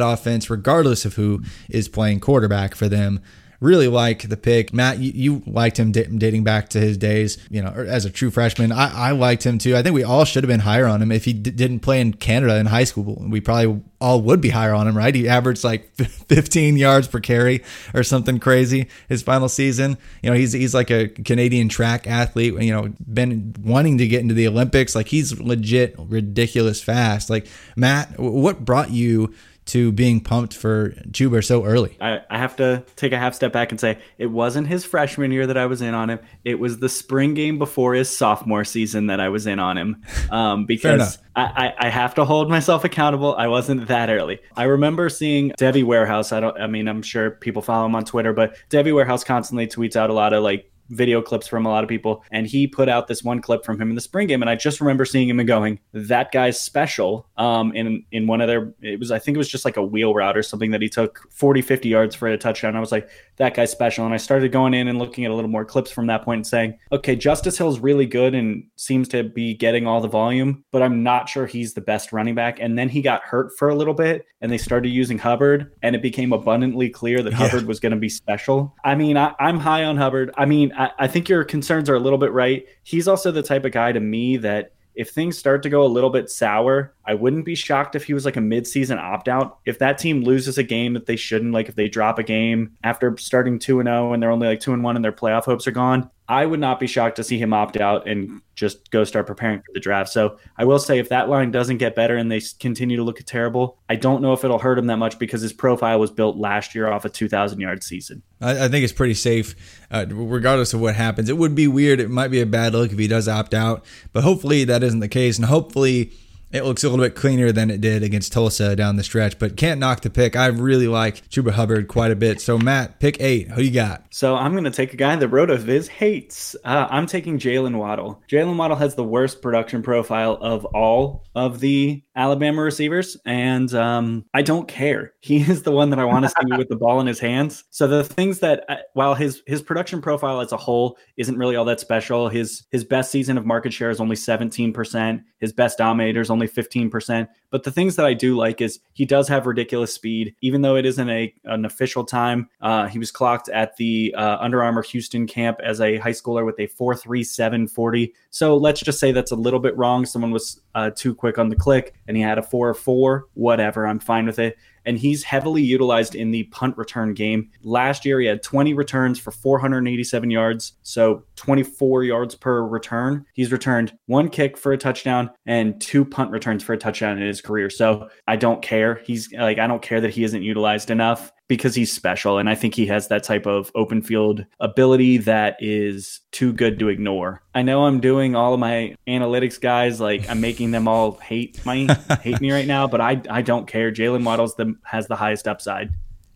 offense regardless of who is playing quarterback for them really like the pick. Matt, you, you liked him dating back to his days, you know, as a true freshman. I, I liked him too. I think we all should have been higher on him if he d- didn't play in Canada in high school. We probably all would be higher on him, right? He averaged like [LAUGHS] 15 yards per carry or something crazy his final season. You know, he's he's like a Canadian track athlete. You know, been wanting to get into the Olympics. Like he's legit ridiculous fast. Like Matt, what brought you to being pumped for Chuba so early? I, I, have to take a half step back and say it wasn't his freshman year that I was in on him. It was the spring game before his sophomore season that I was in on him. [LAUGHS] Um, because I, I, I, have to hold myself accountable. I wasn't that early. I remember seeing Devy Warehouse. I don't. I mean, I'm sure people follow him on Twitter, but Devy Warehouse constantly tweets out a lot of like video clips from a lot of people. And he put out this one clip from him in the spring game. And I just remember seeing him and going, that guy's special. Um, in, in one of their, it was, I think it was just like a wheel route or something that he took 40, 50 yards for a touchdown. I was like, that guy's special. And I started going in and looking at a little more clips from that point and saying, okay, Justice Hill's really good and seems to be getting all the volume, but I'm not sure he's the best running back. And then he got hurt for a little bit and they started using Hubbard and it became abundantly clear that yeah. Hubbard was going to be special. I mean, I, I'm high on Hubbard. I mean, I, I think your concerns are a little bit right. He's also the type of guy to me that if things start to go a little bit sour, I wouldn't be shocked if he was like a midseason opt out. If that team loses a game that they shouldn't, like if they drop a game after starting 2 and 0 and they're only like 2 and 1 and their playoff hopes are gone, I would not be shocked to see him opt out and just go start preparing for the draft. So I will say if that line doesn't get better and they continue to look terrible, I don't know if it'll hurt him that much because his profile was built last year off a 2,000 yard season. I, I think it's pretty safe, uh, regardless of what happens. It would be weird. It might be a bad look if he does opt out, but hopefully that isn't the case. And hopefully it looks a little bit cleaner than it did against Tulsa down the stretch, but can't knock the pick. I really like Chuba Hubbard quite a bit. So, Matt, pick eight. Who you got? So, I'm going to take a guy that RotoViz hates. Uh, I'm taking Jaylen Waddle. Jaylen Waddle has the worst production profile of all of the Alabama receivers, and um, I don't care. [LAUGHS] He is the one that I want to see [LAUGHS] with the ball in his hands. So, the things that, uh, while his his production profile as a whole isn't really all that special, his his best season of market share is only 17%. His best dominator is only 15%. But the things that I do like is he does have ridiculous speed, even though it isn't a an official time. Uh, he was clocked at the uh, Under Armour Houston camp as a high schooler with a 4.3740. So let's just say that's a little bit wrong. Someone was uh, too quick on the click and he had a 4.4. Whatever, I'm fine with it and he's heavily utilized in the punt return game. Last year, he had 20 returns for 487 yards, so 24 yards per return. He's returned one kick for a touchdown and two punt returns for a touchdown in his career. So I don't care. He's like, I don't care that he isn't utilized enough because he's special. And I think he has that type of open field ability that is too good to ignore. I know I'm doing all of my analytics guys, like I'm making them all hate my [LAUGHS] hate me right now, but I I don't care. Jaylen Waddles the, has the highest upside.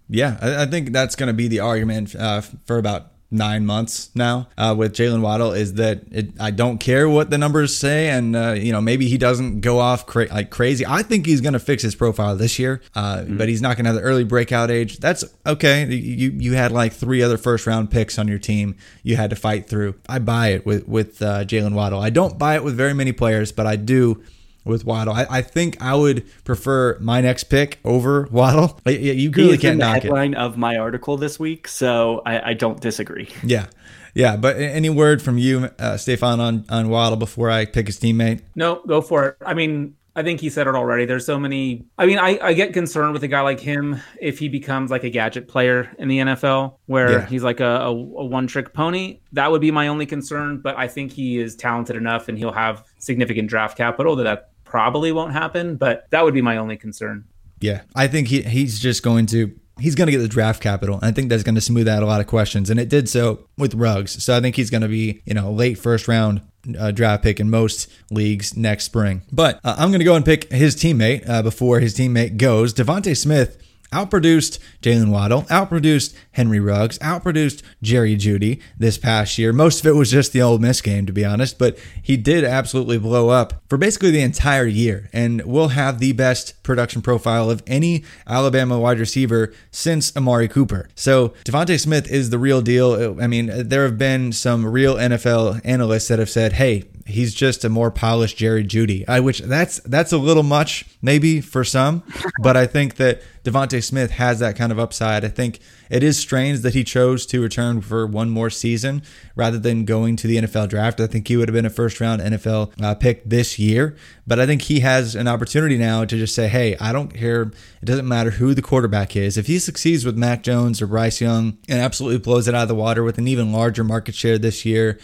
Yeah, I, I think that's going to be the argument uh, for about nine months now uh, with Jaylen Waddle is that it, I don't care what the numbers say, and uh, you know maybe he doesn't go off cra- like crazy. I think he's going to fix his profile this year, uh, mm-hmm. but he's not going to have the early breakout age. That's okay. You you had like three other first round picks on your team you had to fight through. I buy it with with uh, Jaylen Waddle. I don't buy it with very many players, but I do with Waddle. I, I, think I would prefer my next pick over [LAUGHS] Waddle. You really can't the knock headline it. of my article this week, so I, I, don't disagree. Yeah, yeah. But any word from you, uh, Stefan, on on Waddle before I pick his teammate? No, go for it. I mean. I think he said it already. There's so many. I mean, I, I get concerned with a guy like him if he becomes like a gadget player in the NFL, where yeah. he's like a, a, a one trick pony. That would be my only concern. But I think he is talented enough and he'll have significant draft capital that, that probably won't happen, but that would be my only concern. Yeah, I think he he's just going to he's going to get the draft capital. I think that's going to smooth out a lot of questions, and it did so with Ruggs. So I think he's going to be you know late first round uh, draft pick in most leagues next spring. But uh, I'm going to go and pick his teammate uh, before his teammate goes. DeVonta Smith outproduced Jaylen Waddle, outproduced Henry Ruggs, outproduced Jerry Jeudy this past year. Most of it was just the Ole Miss game, to be honest, but he did absolutely blow up for basically the entire year and will have the best production profile of any Alabama wide receiver since Amari Cooper. So DeVonta Smith is the real deal. I mean, there have been some real NFL analysts that have said, hey, he's just a more polished Jerry Jeudy, I which that's that's a little much maybe for some, but I think that DeVonta Smith has that kind of upside. I think it is strange that he chose to return for one more season rather than going to the NFL draft. I think he would have been a first round NFL uh, pick this year, but I think he has an opportunity now to just say, "Hey, I don't care. It doesn't matter who the quarterback is. If he succeeds with Mac Jones or Bryce Young and absolutely blows it out of the water with an even larger market share this year."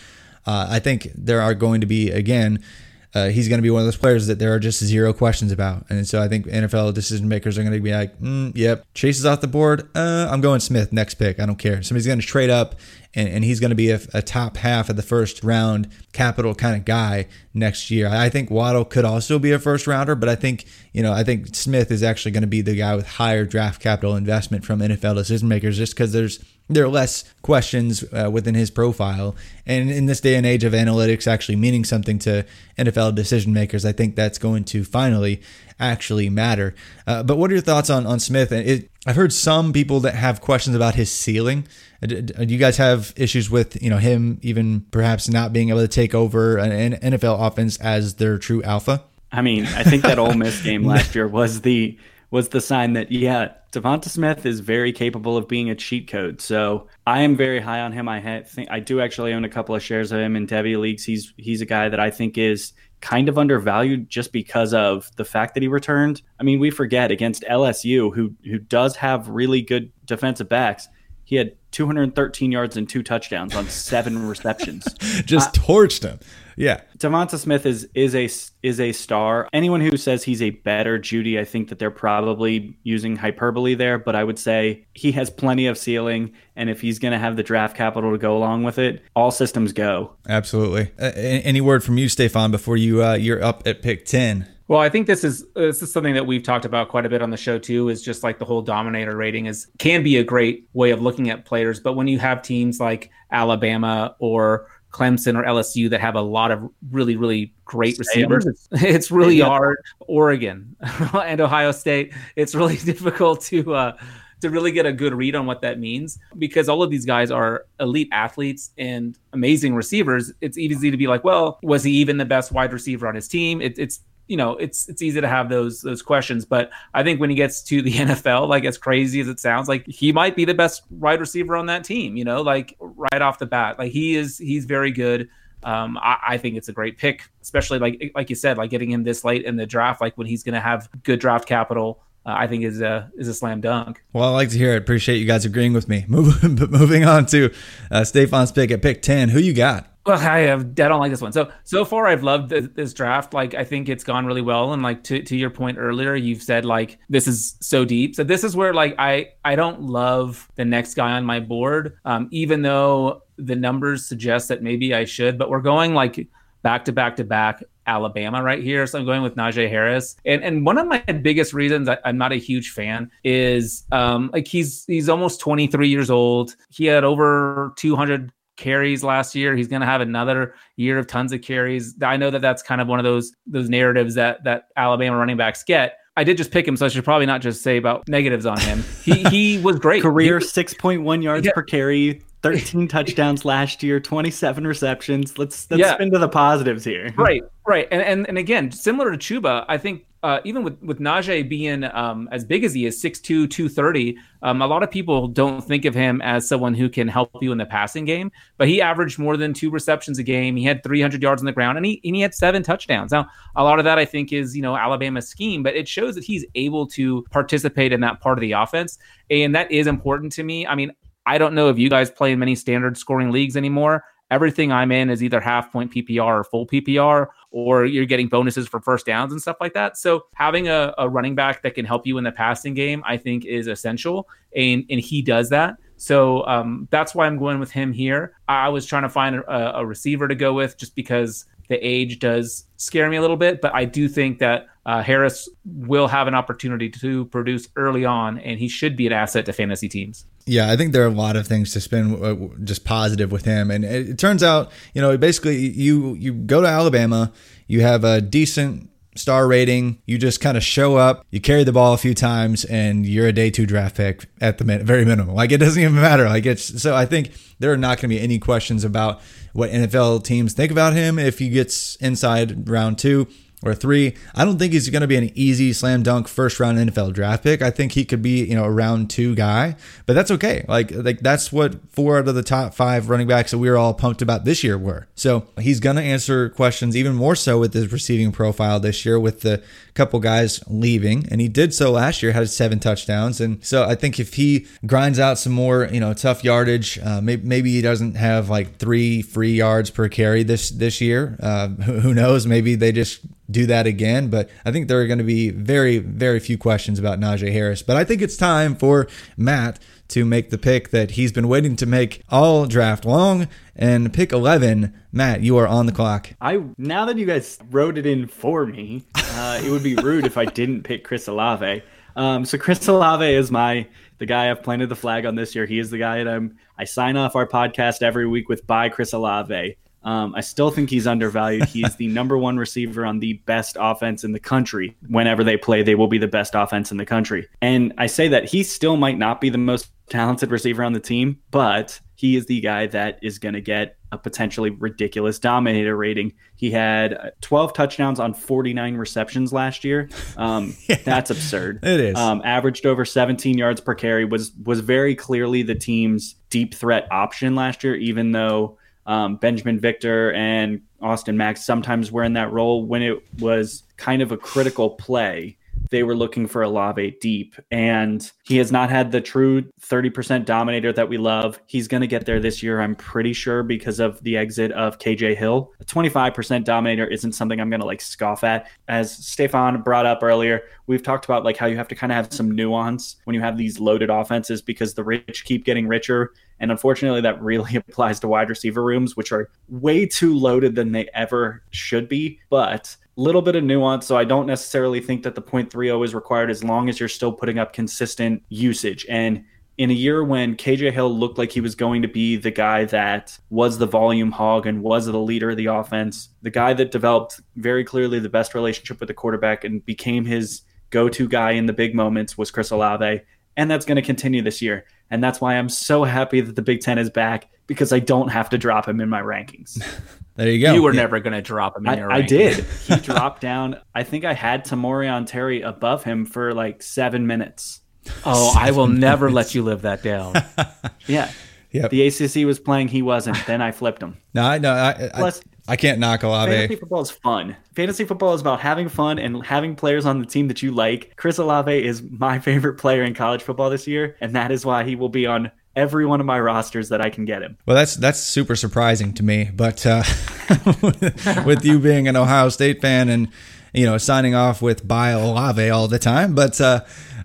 Uh, I think there are going to be again. Uh, he's going to be one of those players that there are just zero questions about, and so I think NFL decision makers are going to be like, mm, "Yep, Chase is off the board. Uh, I'm going Smith next pick. I don't care." Somebody's going to trade up, and, and he's going to be a, a, top half of the first round capital kind of guy next year. I think Waddle could also be a first rounder, but I think you know I think Smith is actually going to be the guy with higher draft capital investment from NFL decision makers, just because there's there are less questions uh, within his profile. And in this day and age of analytics actually meaning something to NFL decision makers, I think that's going to finally actually matter. Uh, but what are your thoughts on on Smith? It, I've heard some people that have questions about his ceiling. Uh, do you guys have issues with you know him even perhaps not being able to take over an NFL offense as their true alpha? I mean, I think that Ole Miss [LAUGHS] game last year was the was the sign that yeah, DeVonta Smith is very capable of being a cheat code. So I am very high on him. I ha- think I do actually own a couple of shares of him in Devy leagues. He's he's a guy that I think is kind of undervalued just because of the fact that he returned. I mean, we forget against LSU, who who does have really good defensive backs. He had 213 yards and two touchdowns on seven receptions. [LAUGHS] Just uh, torched him. Yeah. DeVonta Smith is is a is a star. Anyone who says he's a better Jeudy, I think that they're probably using hyperbole there, but I would say he has plenty of ceiling and if he's going to have the draft capital to go along with it, all systems go. Absolutely. Uh, any word from you, Stefan, before you uh, you're up at pick 10? Well, I think this is this is something that we've talked about quite a bit on the show too. Is just like the whole dominator rating is can be a great way of looking at players, but when you have teams like Alabama or Clemson or LSU that have a lot of really, really great receivers. It's, [LAUGHS] it's really yeah. hard. Oregon [LAUGHS] and Ohio State, it's really [LAUGHS] difficult to uh, to really get a good read on what that means because all of these guys are elite athletes and amazing receivers. It's easy to be like, well, was he even the best wide receiver on his team? It, it's you know it's it's easy to have those those questions but i think when he gets to the [LAUGHS] nfl like as crazy as it sounds like he might be the best wide receiver on that team you know like right off the bat like he is he's very good um, I, I, think it's a great pick, especially like like you said, like getting him this late in the draft, like when he's going to have good draft capital. Uh, I think is a is a slam dunk. Well, I like to hear it. Appreciate you guys agreeing with me. [LAUGHS] Moving, [LAUGHS] moving on to uh, Stefan's pick at pick ten. Who you got? Well, [LAUGHS] I have. I don't like this one. So so far, I've loved this, this, draft. Like, I think it's gone really well. And like to to your point earlier, you've said like this is so deep. So this is where like I I don't love the next guy on my board, um, even though the numbers suggest that maybe I should. But we're going like back to back to back Alabama right here. So I'm going with Najee Harris. And and one of my biggest reasons I, am not a huge fan is um like he's he's almost 23 years old. He had over 200 carries last year. He's going to have another year of tons of carries. I know that that's kind of one of those those narratives that that Alabama running backs get. I did just pick him, so I should probably not just say about negatives on him. He [LAUGHS] he was great. Career six point one yards yeah. per carry, 13 [LAUGHS] touchdowns last year, 27 receptions. Let's let's yeah. spin to the positives here. Right, right. And and and again, similar to Chuba, I think uh, even with with Najee being um, as big as he is, 6'2", 230, um, a lot of people don't think of him as someone who can help you in the passing game. But he averaged more than two receptions a game. He had 300 yards on the ground, and he and he had seven touchdowns. Now, a lot of that I think is you know Alabama's scheme, but it shows that he's able to participate in that part of the offense, and that is important to me. I mean, I don't know if you guys play in many standard scoring leagues anymore everything I'm in is either half point PPR or full PPR, or you're getting bonuses for first downs and stuff like that. So having a, a running back that can help you in the passing game, I think, is essential, and and he does that. So um, that's why I'm going with him here. I was trying to find a, a receiver to go with just because the age does scare me a little bit, but I do think that uh, Harris will have an opportunity to produce early on, and he should be an asset to fantasy teams. Yeah, I think there are a lot of things to spin uh, just positive with him, and it, it turns out, you know, basically you you go to Alabama, you have a decent star rating. You just kind of show up, you carry the ball a few times, and you're a day two draft pick at the min- very minimum. Like it doesn't even matter. Like it's so. I think there are not going to be any questions about what NFL teams think about him if he gets inside round two or three. I don't think he's going to be an easy slam dunk first round NFL draft pick. I think he could be, you know, a round two guy, but that's okay. Like, like that's what four out of the top five running backs that we were all pumped about this year were. So he's going to answer questions even more so with his receiving profile this year with the couple guys leaving. And he did so last year, had seven touchdowns. And so I think if he grinds out some more, you know, tough yardage, uh, maybe, maybe he doesn't have like three free yards per carry this, this year. Uh, who knows? Maybe they just do that again. But I think there are going to be very, very few questions about Najee Harris. But I think it's time for Matt to make the pick that he's been waiting to make all draft long. And pick 11, Matt, you are on the clock. I now that you guys wrote it in for me, uh, it would be rude if I didn't pick Chris Olave. Um, so Chris Olave is my the guy I've planted the flag on this year. He is the guy that I'm. I sign off our podcast every week with by Chris Olave." Um, I still think he's undervalued. He's the [LAUGHS] number one receiver on the best offense in the country. Whenever they play, they will be the best offense in the country. And I say that he still might not be the most talented receiver on the team, but he is the guy that is going to get a potentially ridiculous dominator rating. He had 12 touchdowns on 49 receptions last year. [LAUGHS] Um, yeah, that's absurd. It is. Um, averaged over 17 yards per carry. Was was very clearly the team's deep threat option last year, even though um, Binjimen Victor and Austin Max sometimes were in that role when it was kind of a critical play. They were looking for Olave deep, and he has not had the true 30% dominator that we love. He's going to get there this year, I'm pretty sure, because of the exit of KJ Hill. A 25% dominator isn't something I'm going to like scoff at. As Stefan brought up earlier, we've talked about like how you have to kind of have some nuance when you have these loaded offenses because the rich keep getting richer and unfortunately, that really [LAUGHS] applies to wide receiver rooms, which are way too loaded than they ever should be. But little bit of nuance. So I don't necessarily think that the 0.30 is required as long as you're still putting up consistent usage. And in a year when KJ Hill looked like he was going to be the guy that was the volume hog and was the leader of the offense, the guy that developed very clearly the best relationship with the quarterback and became his go to guy in the big moments was Chris Olave. And that's going to continue this year. And that's why I'm so happy that the Big Ten is back because I don't have to drop him in my rankings. [LAUGHS] there you go. You were yeah. never going to drop him in I, your I did. He [LAUGHS] dropped down. I think I had Tamorrion Terry above him for like seven minutes. Oh, seven I will minutes. never let you live that down. [LAUGHS] yeah. Yep. The ACC was playing, he wasn't. Then I flipped him. No, I know. I, Plus, I can't knock Olave. Fantasy football is fun. Fantasy football is about having fun and having players on the team that you like. Chris Olave is my [LAUGHS] favorite player in college football this year, and that is why he will be on every one of my rosters that I can get him. Well, that's that's super surprising to me. But uh, [LAUGHS] with you being an Ohio State fan and you know signing off with Bye Olave all the time, but uh,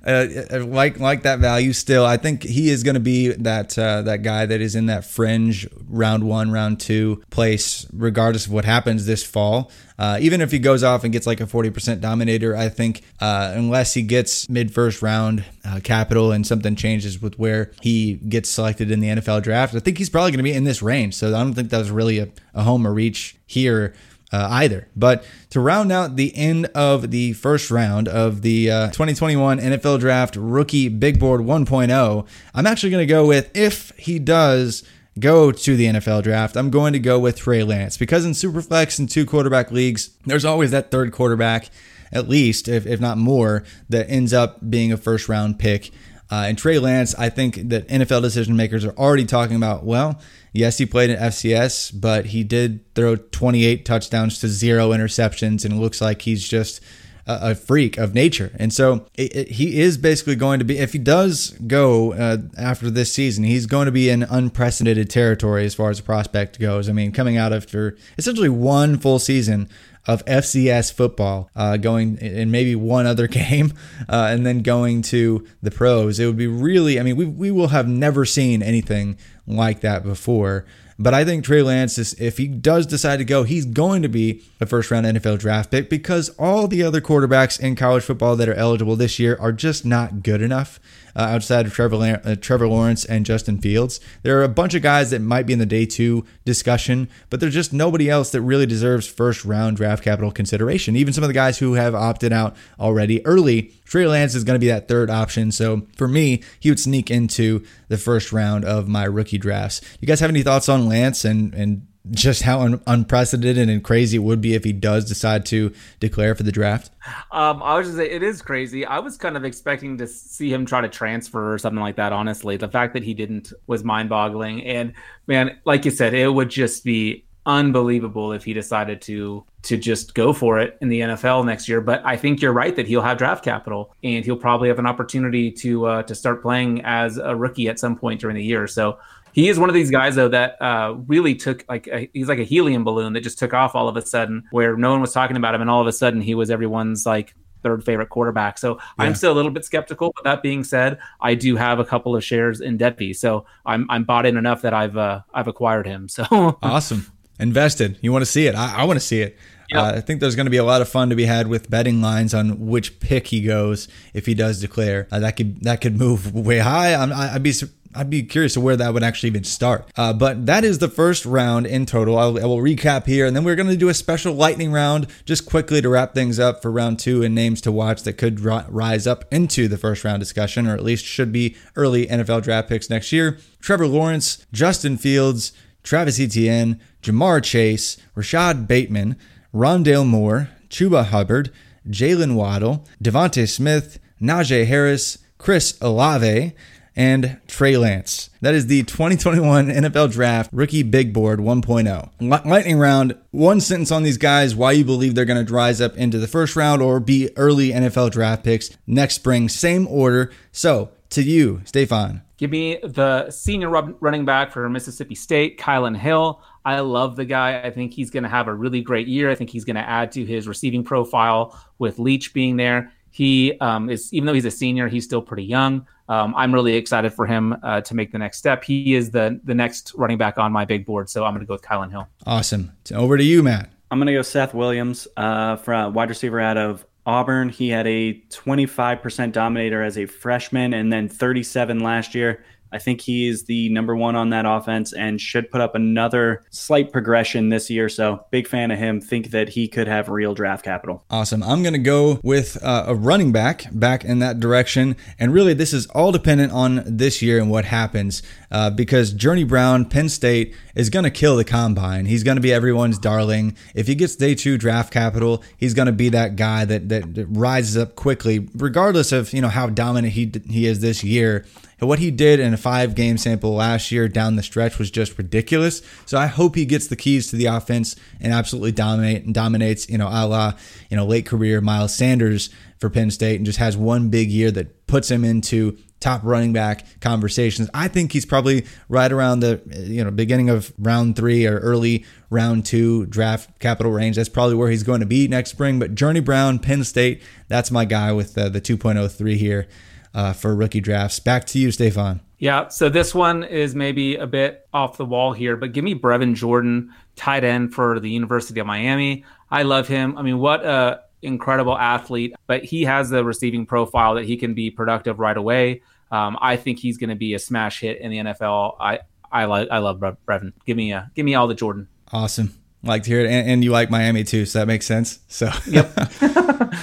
uh, like like that value still. I think he is going to be that uh, that guy that is in that fringe round one, round two place, regardless of what happens this fall. Uh, even if he goes off and gets like a 40% dominator, I think uh, unless he gets mid first round uh, capital and something changes with where he gets selected in the NFL draft, I think he's probably going to be in this range. So I don't think that was really a, a home or reach here uh, either. But to round out the end of the first round of the uh, 2021 NFL Draft Rookie Big Board 1.0, I'm actually going to go with if he does go to the NFL draft, I'm going to go with Trey Lance because in Superflex and two quarterback leagues, there's always that third quarterback, at least, if, if not more, that ends up being a first round pick. Uh, and Trey Lance, I think that NFL decision makers are already talking about, well, Yes, he played in FCS, but he did throw 28 touchdowns to zero interceptions, and it looks like he's just a, a freak of nature. And so it, it, he is basically going to be, if he does go uh, after this season, he's going to be in unprecedented territory as far as the prospect goes. I mean, coming out after essentially one full season of FCS football, uh, going in maybe one other [LAUGHS] game, uh, and then going to the pros. It would be really, I mean, we, we will have never seen anything like that before. But I think Trey Lance, is, if he does decide to go, he's going to be a first round NFL draft pick because all the other quarterbacks in college football that are eligible this year are just not good enough uh, outside of Trevor, uh, Trevor Lawrence and Justin Fields. There are a bunch of guys that might be in the day two discussion, but there's just nobody else that really deserves first round draft capital consideration. Even some of the guys who have opted out already early, Trey Lance is going to be that third option. So for me, he would sneak into the first round of my rookie drafts. You guys have any thoughts on Lance and and just how un- unprecedented and crazy it would be if he does decide to declare for the draft? Um, I was just say it is crazy. I was kind of expecting to see him try to transfer or something like that. Honestly, the fact that he didn't was mind-boggling. And man, like you said, it would just be unbelievable if he decided to to just go for it in the NFL next year. But I think you're right that he'll have draft capital and he'll probably have an opportunity to uh, to start playing as a rookie at some point during the year. So he is one of these guys though that uh, really took like a, he's like a helium balloon that just took off all of a sudden, where no one was talking about him, and all of a sudden he was everyone's like third favorite quarterback. So yeah. I'm still a little bit skeptical. But that being said, I do have a couple of shares in Devy, so I'm I'm bought in enough that I've uh, I've acquired him. So [LAUGHS] awesome, invested. You want to see it? I, I want to see it. Yep. Uh, I think there's going to be a lot of fun to be had with betting lines on which pick he goes if he does declare. Uh, that could that could move way high. I'm, I'd be I'd be curious to where that would actually even start. Uh, but that is the first round in total. I'll, I will recap here, and then we're going to do a special lightning round just quickly to wrap things up for round two and names to watch that could rise up into the first round discussion, or at least should be early NFL draft picks next year. Trevor Lawrence, Justin Fields, Travis Etienne, Ja'Marr Chase, Rashod Bateman, Rondale Moore, Chuba Hubbard, Jaylen Waddle, DeVonta Smith, Najee Harris, Chris Olave, and Trey Lance. That is the 2021 NFL Draft Rookie Big Board 1.0. Lightning round, one sentence on these guys, why you believe they're going to rise up into the first round or be early NFL draft picks next spring. Same order. So, to you, Stefan. Give me the senior running back for Mississippi State, Kylan Hill. I love the guy. I think he's going to have a really great year. I think he's going to add to his receiving profile with Leach being there. He um, is, even though he's a senior, he's still pretty young. Um, I'm really excited for him uh, to make the next step. He is the the next running back on my big board, so I'm going to go with Kylin Hill. Awesome. Over to you, Matt. I'm going to go Seth Williams, uh, from wide receiver out of Auburn. He had a 25% dominator as a freshman, and then 37 last year. I think he is the number one on that offense and should put up another slight progression this year. So, big fan of him. Think that he could have real draft capital. Awesome. I'm going to go with uh, a running back back in that direction. And really, this is all dependent on this year and what happens uh, because Journey Brown, Penn State, is going to kill the combine. He's going to be everyone's darling. If he gets day two draft capital, he's going to be that guy that, that, that rises up quickly, regardless of you know how dominant he he is this year. And what he did in a five game sample last year down the stretch was just ridiculous. So I hope he gets the keys to the offense and absolutely dominate and dominates, you know, a la, you know, late career Miles Sanders for Penn State and just has one big year that puts him into top running back conversations. I think he's probably right around the you know beginning of round 3 or early round 2 draft capital range. That's probably where he's going to be next spring, but Journey Brown, Penn State, that's my guy with the 2.03 here uh, for rookie drafts. Back to you, Stefan. Yeah, so this one is maybe a bit off the wall here, but give me Brevin Jordan, tight end for the University of Miami. I love him. I mean, what a incredible athlete, but he has the receiving profile that he can be productive right away. Um, I think he's going to be a smash hit in the NFL. I I like I love Brevin. Give me a give me all the Jordan. Awesome like to hear it, and, and, you like Miami too, so that makes sense. So, yep. [LAUGHS]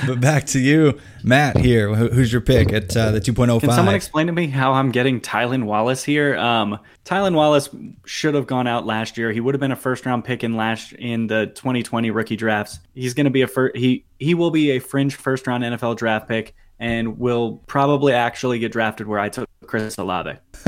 but back to you, Matt. Here, who's your pick at uh, the 2.05? Can someone explain to me how I'm getting Tylan Wallace here? Um, Tylan Wallace should have gone out last year. He would have been a first round pick in last in the 2020 rookie drafts. He's going to be a fir- he he will be a fringe first round NFL draft pick and will probably actually get drafted where I took Chris Olave. [LAUGHS]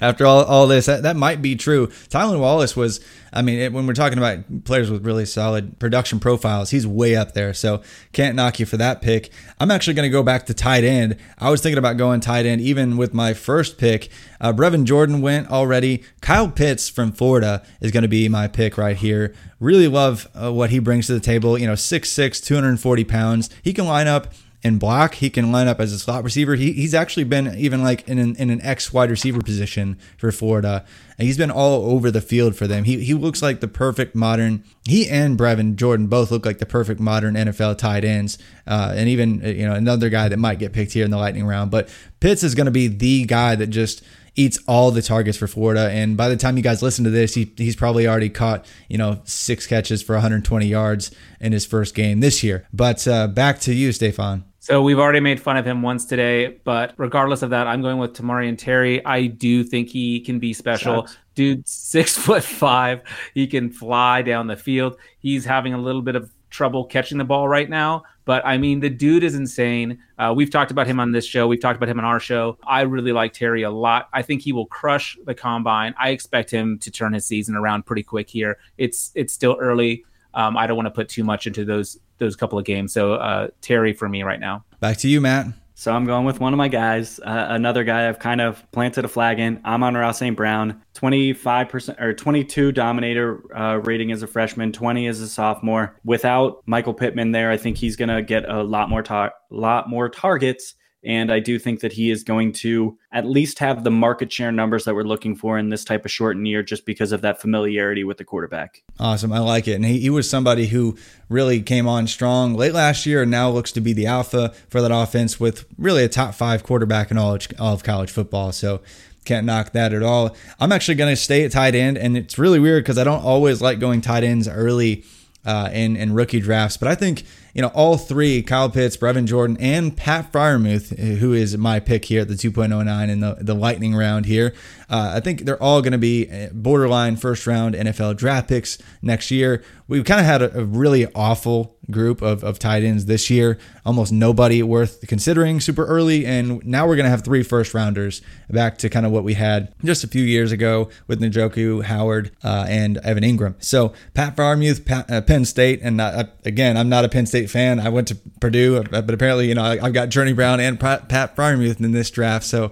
After all, all this, that, that might be true. Tylan Wallace was, I mean, it, when we're talking about players with really solid production profiles, he's way up there. So can't knock you for that pick. I'm actually going to go back to tight end. I was thinking about going tight end even with my first pick. Uh, Brevin Jordan went already. Kyle Pitts from Florida is going to be my pick right here. Really love uh, what he brings to the table. You know, 6'6, 240 pounds. He can line up in block. He can line up as a slot receiver. He, he's actually been even like in an, in an X wide receiver position for Florida. And he's been all over the field for them. He, he looks like the perfect modern. He and Brevin Jordan both look like the perfect modern NFL tight ends. Uh, and even uh, you know another guy that might get picked here in the lightning round. But Pitts is going to be the guy that just eats all the targets for Florida. And by the time you guys listen to this, he, he's probably already caught, you know, six catches for 120 yards in his first game this year. But uh, back to you, Stefan. So we've already made fun of him once today, but regardless of that, I'm going with Tamorrion Terry. I do think he can be special. Sucks. Dude, six [LAUGHS] foot five. He can fly down the field. He's having a little bit of trouble catching the ball right now. But I mean, the dude is insane. Uh, we've talked about him on this show. We've talked about him on our show. I really like Terry a lot. I think he will crush the combine. I expect him to turn his season around pretty quick here. It's it's still early. Um, I don't want to put too much into those those couple of games. So uh, Terry for me right now. Back to you, Matt. So I'm going with one of my guys, uh, another guy I've kind of planted a flag in. Amon-Ra St. Brown, 25% or 22 dominator uh, rating as a freshman, 20 as a sophomore. Without Michael Pittman there, I think he's going to get a lot more tar- lot more targets and I do think that he is going to at least have the market share numbers that we're looking for in this type of shortened year just because of that familiarity with the quarterback. Awesome. I like it. And he, he was somebody who really came on strong late last year and now looks to be the alpha for that offense with really a top five quarterback in all of, college football. So can't knock that at all. I'm actually going to stay at tight end. And it's really weird because I don't always like going tight ends early uh, in, in rookie drafts. But I think you know, all three, Kyle Pitts, Brevin Jordan, and Pat Freiermuth, who is my pick here at the 2.09 in the, the lightning round here. Uh, I think they're all going to be uh, borderline first round NFL draft picks next year. We've kind of had a, a really awful group of, of tight ends this year. Almost nobody worth considering super early. And now we're going to have three first rounders back to kind of what we had just a few years ago with Njoku, Howard, uh, and Evan Engram. So Pat Freiermuth, Pat, uh, Penn State. And uh, again, I'm not a Penn State fan. I went to Purdue, but apparently, you know, I, have got Journey Brown and Pat, Freiermuth in this draft. So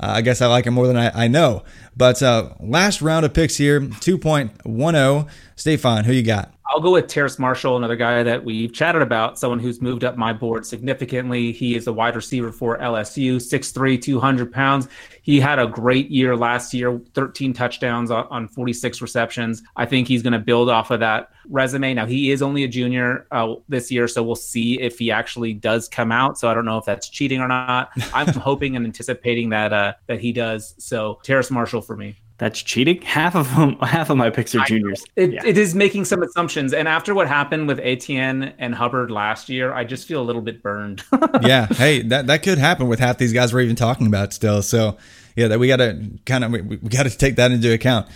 uh, I guess I like him more than I, I know. But uh, last round of picks here, 2.10. Stefan, who you got? I'll go with Terrace Marshall, another guy that we've chatted about, someone who's moved up my board significantly. He is a wide receiver for LSU, 6'3, 200 pounds. He had a great year last year, 13 touchdowns on 46 receptions. I think he's going to build off of that resume. Now, he is only a junior uh, this year, so we'll see if he actually does come out. So I don't know if that's cheating or not. I'm [LAUGHS] hoping and anticipating that uh, that he does. So Terrace Marshall for me. That's cheating. [LAUGHS] Half of them, half of my picks are juniors. It, yeah. it is making some assumptions, and after what happened with Etienne and Hubbard last year, I just feel a little bit burned. [LAUGHS] yeah, hey, that that could happen with half these guys we're even talking about still. So, yeah, that we got to kind of we, we got to take that into account.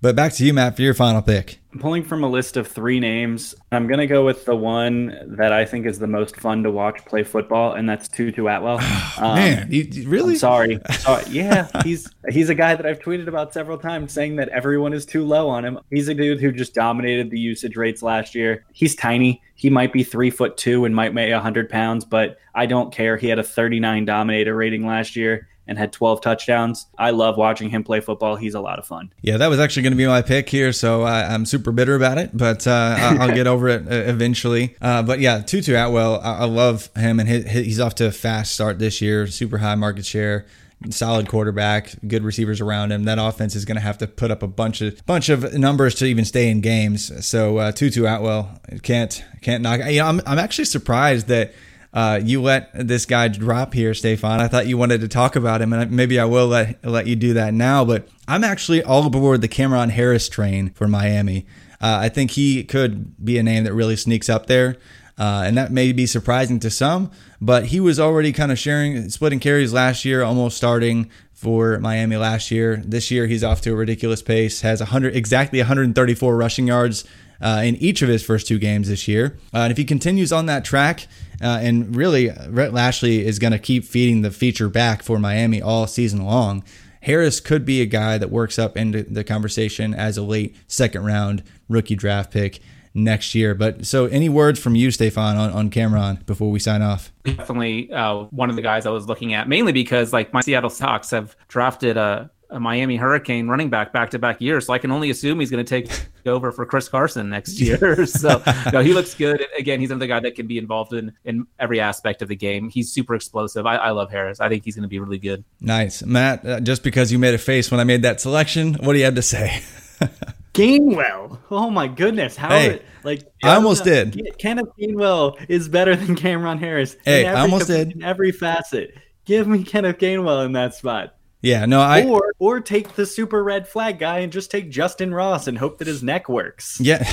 But back to you, Matt, for your final pick. I'm pulling from a list of three names. I'm going to go with the one that I think is the most fun to watch play football, and that's Tutu Atwell. [SIGHS] Um, Man, you, really? I'm sorry. [LAUGHS] sorry. Yeah, he's he's a guy that I've tweeted about several times, saying that everyone is too low on him. He's a dude who just dominated the usage rates last year. He's tiny. He might be three foot two and might weigh 100 pounds, but I don't care. He had a 39 dominator rating last year and had 12 touchdowns. I love watching him play football. He's a lot of fun. Yeah, that was actually going to be my pick here, so I, am super bitter about it, but uh, I'll get over it uh, eventually. Uh, but yeah, Tutu Atwell, I, I love him, and he's off to a fast start this year, super high market share solid quarterback, good receivers around him. That offense is going to have to put up a bunch of bunch of numbers to even stay in games. So uh, Tutu Atwell can't can't knock. You know, I'm I'm actually surprised that uh, you let this guy drop here, Stefan. I thought you wanted to talk about him, and maybe I will let let you do that now. But I'm actually all aboard the Cameron Harris train for Miami. Uh, I think he could be a name that really sneaks up there. Uh, and that may be surprising to some, but he was already kind of sharing, splitting carries last year, almost starting for Miami last year. This year, he's off to a ridiculous pace, has 100 exactly 134 rushing yards uh, in each of his first two games this year. Uh, and if he continues on that track, uh, and really, Rhett Lashlee is going to keep feeding the feature back for Miami all season long. Harris could be a guy that works up into the conversation as a late second round rookie draft pick next year. But so, any words from you, Stefan, on, on Cameron before we sign off? Definitely uh, one of the guys I was looking at, mainly because like my Seattle Sox have drafted a a Miami Hurricane running back back to back years. So I can only assume he's going to take [LAUGHS] over for Chris Carson next year. [LAUGHS] so no, he looks good. Again, he's another guy that can be involved in in every aspect of the game. He's super explosive. I, I love Harris. I think he's going to be really good. Nice, Matt. Uh, just because you made a face when I made that selection, what do you have to say? [LAUGHS] Gainwell. Oh my goodness. How hey, like I almost know. did. Kenneth Gainwell is better than Cameron Harris. Hey, I almost did. In every facet. Give me Kenneth Gainwell in that spot. Yeah, no, I or or take the super red flag guy and just take Justin Ross and hope that his neck works. Yeah,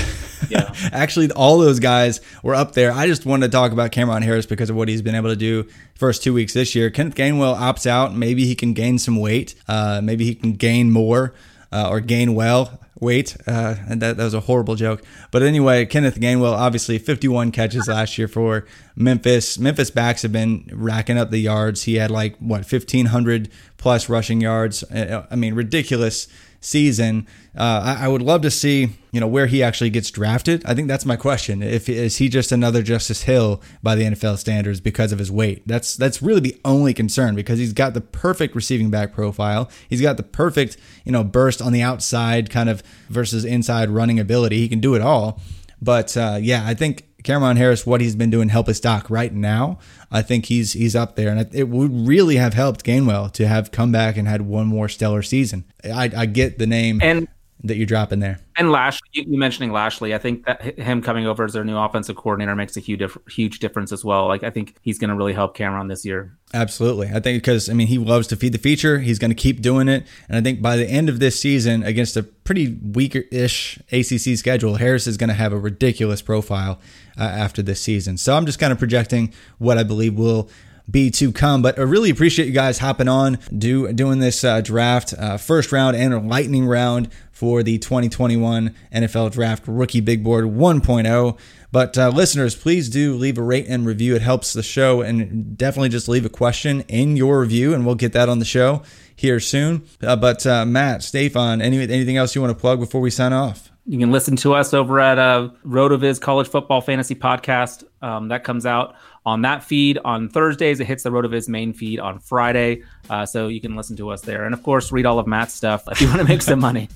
yeah. [LAUGHS] Actually, all those guys were up there. I just wanted to talk about Cameron Harris because of what he's been able to do first two weeks this year. Kenneth Gainwell opts out. Maybe he can gain some weight. Uh, maybe he can gain more. uh, or Gainwell. Wait, uh, and that, that was a horrible joke. But anyway, Kenneth Gainwell, obviously 51 catches last year for Memphis. Memphis backs have been racking up the yards. He had like, what, 1,500 plus rushing yards. Uh, I mean, ridiculous season. Uh, I, I, would love to see, you know, where he actually gets drafted. I think that's my question. If is he just another Justice Hill by the NFL standards because of his weight? That's that's really the only concern because he's got the perfect receiving back profile. He's got the perfect, you know, burst on the outside kind of versus inside running ability. He can do it all. But uh, yeah, I think Cameron Harris, what he's been doing help his stock right now, I think he's he's up there, and it would really have helped Gainwell to have come back and had one more stellar season. I, I get the name and that you're dropping there. And Lashlee, you mentioning Lashlee, I think that him coming over as their new offensive coordinator makes a huge huge difference as well. Like I think he's going to really help Cameron this year. Absolutely, I think because I mean he loves to feed the feature. He's going to keep doing it, and I think by the end of this season, against a pretty weaker-ish ACC schedule, Harris is going to have a ridiculous profile uh, after this season. So I'm just kind of projecting what I believe will be to come. But I really appreciate you guys hopping on, do doing this uh, draft, uh, first round and lightning round for the 2021 NFL Draft Rookie Big Board 1.0. But uh, listeners, please do leave a rate and review. It helps the show, and definitely just leave a question in your review, and we'll get that on the show here soon. Uh, but uh, Matt, Stefan, any, anything else you want to plug before we sign off? You can listen to us over at uh, RotoViz College Football Fantasy Podcast. Um, that comes out on that feed on Thursdays. It hits the RotoViz main feed on Friday. Uh, so you can listen to us there. And of course, read all of Matt's stuff if you want to make some money.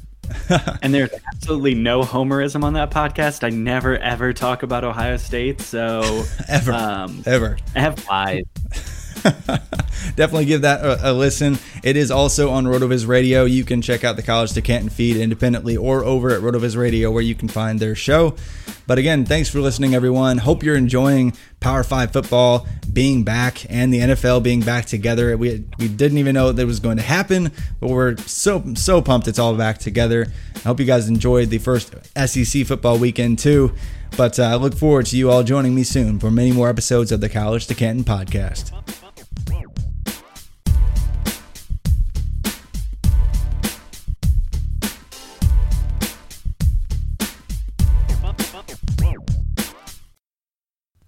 [LAUGHS] and there's absolutely no homerism on that podcast. I never ever talk about Ohio State. So [LAUGHS] ever, um, ever, I have lies. [LAUGHS] Definitely give that a, a, listen. It is also on RotoViz Radio. You can check out the College to Canton feed independently or over at RotoViz Radio where you can find their show. But again, thanks for listening, everyone. Hope you're enjoying Power 5 football being back and the NFL being back together. We, we didn't even know that was going to happen, but we're so, so pumped it's all back together. I hope you guys enjoyed the first SEC football weekend too. But uh, I look forward to you all joining me soon for many more episodes of the College to Canton podcast. Whoa.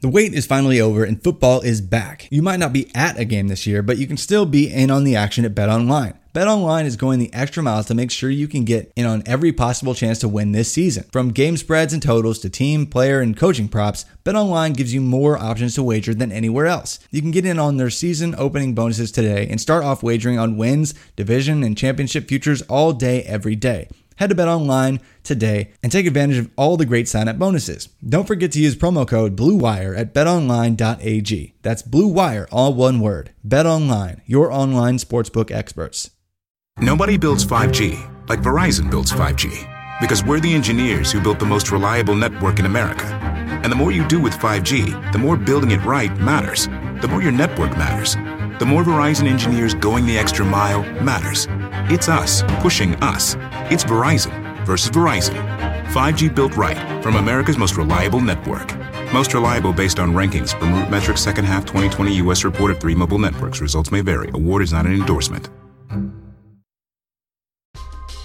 The wait is finally over and football is back. You might not be at a game this year, but you can still be in on the action at BetOnline. BetOnline is going the extra mile to make sure you can get in on every possible chance to win this season. From game spreads and totals to team, player, and coaching props, BetOnline gives you more options to wager than anywhere else. You can get in on their season opening bonuses today and start off wagering on wins, division, and championship futures all day every day. Head to Bet Online today and take advantage of all the great sign up bonuses. Don't forget to use promo code BLUEWIRE at betonline.ag. That's Blue Wire, all one word. Bet Online, your online sportsbook experts. Nobody builds 5G like Verizon builds 5G because we're the engineers who built the most reliable network in America. And the more you do with 5G, the more building it right matters. The more your network matters. The more Verizon engineers going the extra mile matters. It's us pushing us. It's Verizon versus Verizon. 5G built right from America's most reliable network. Most reliable based on rankings from RootMetrics second half 2020 U.S. report of three mobile networks. Results may vary. Award is not an endorsement.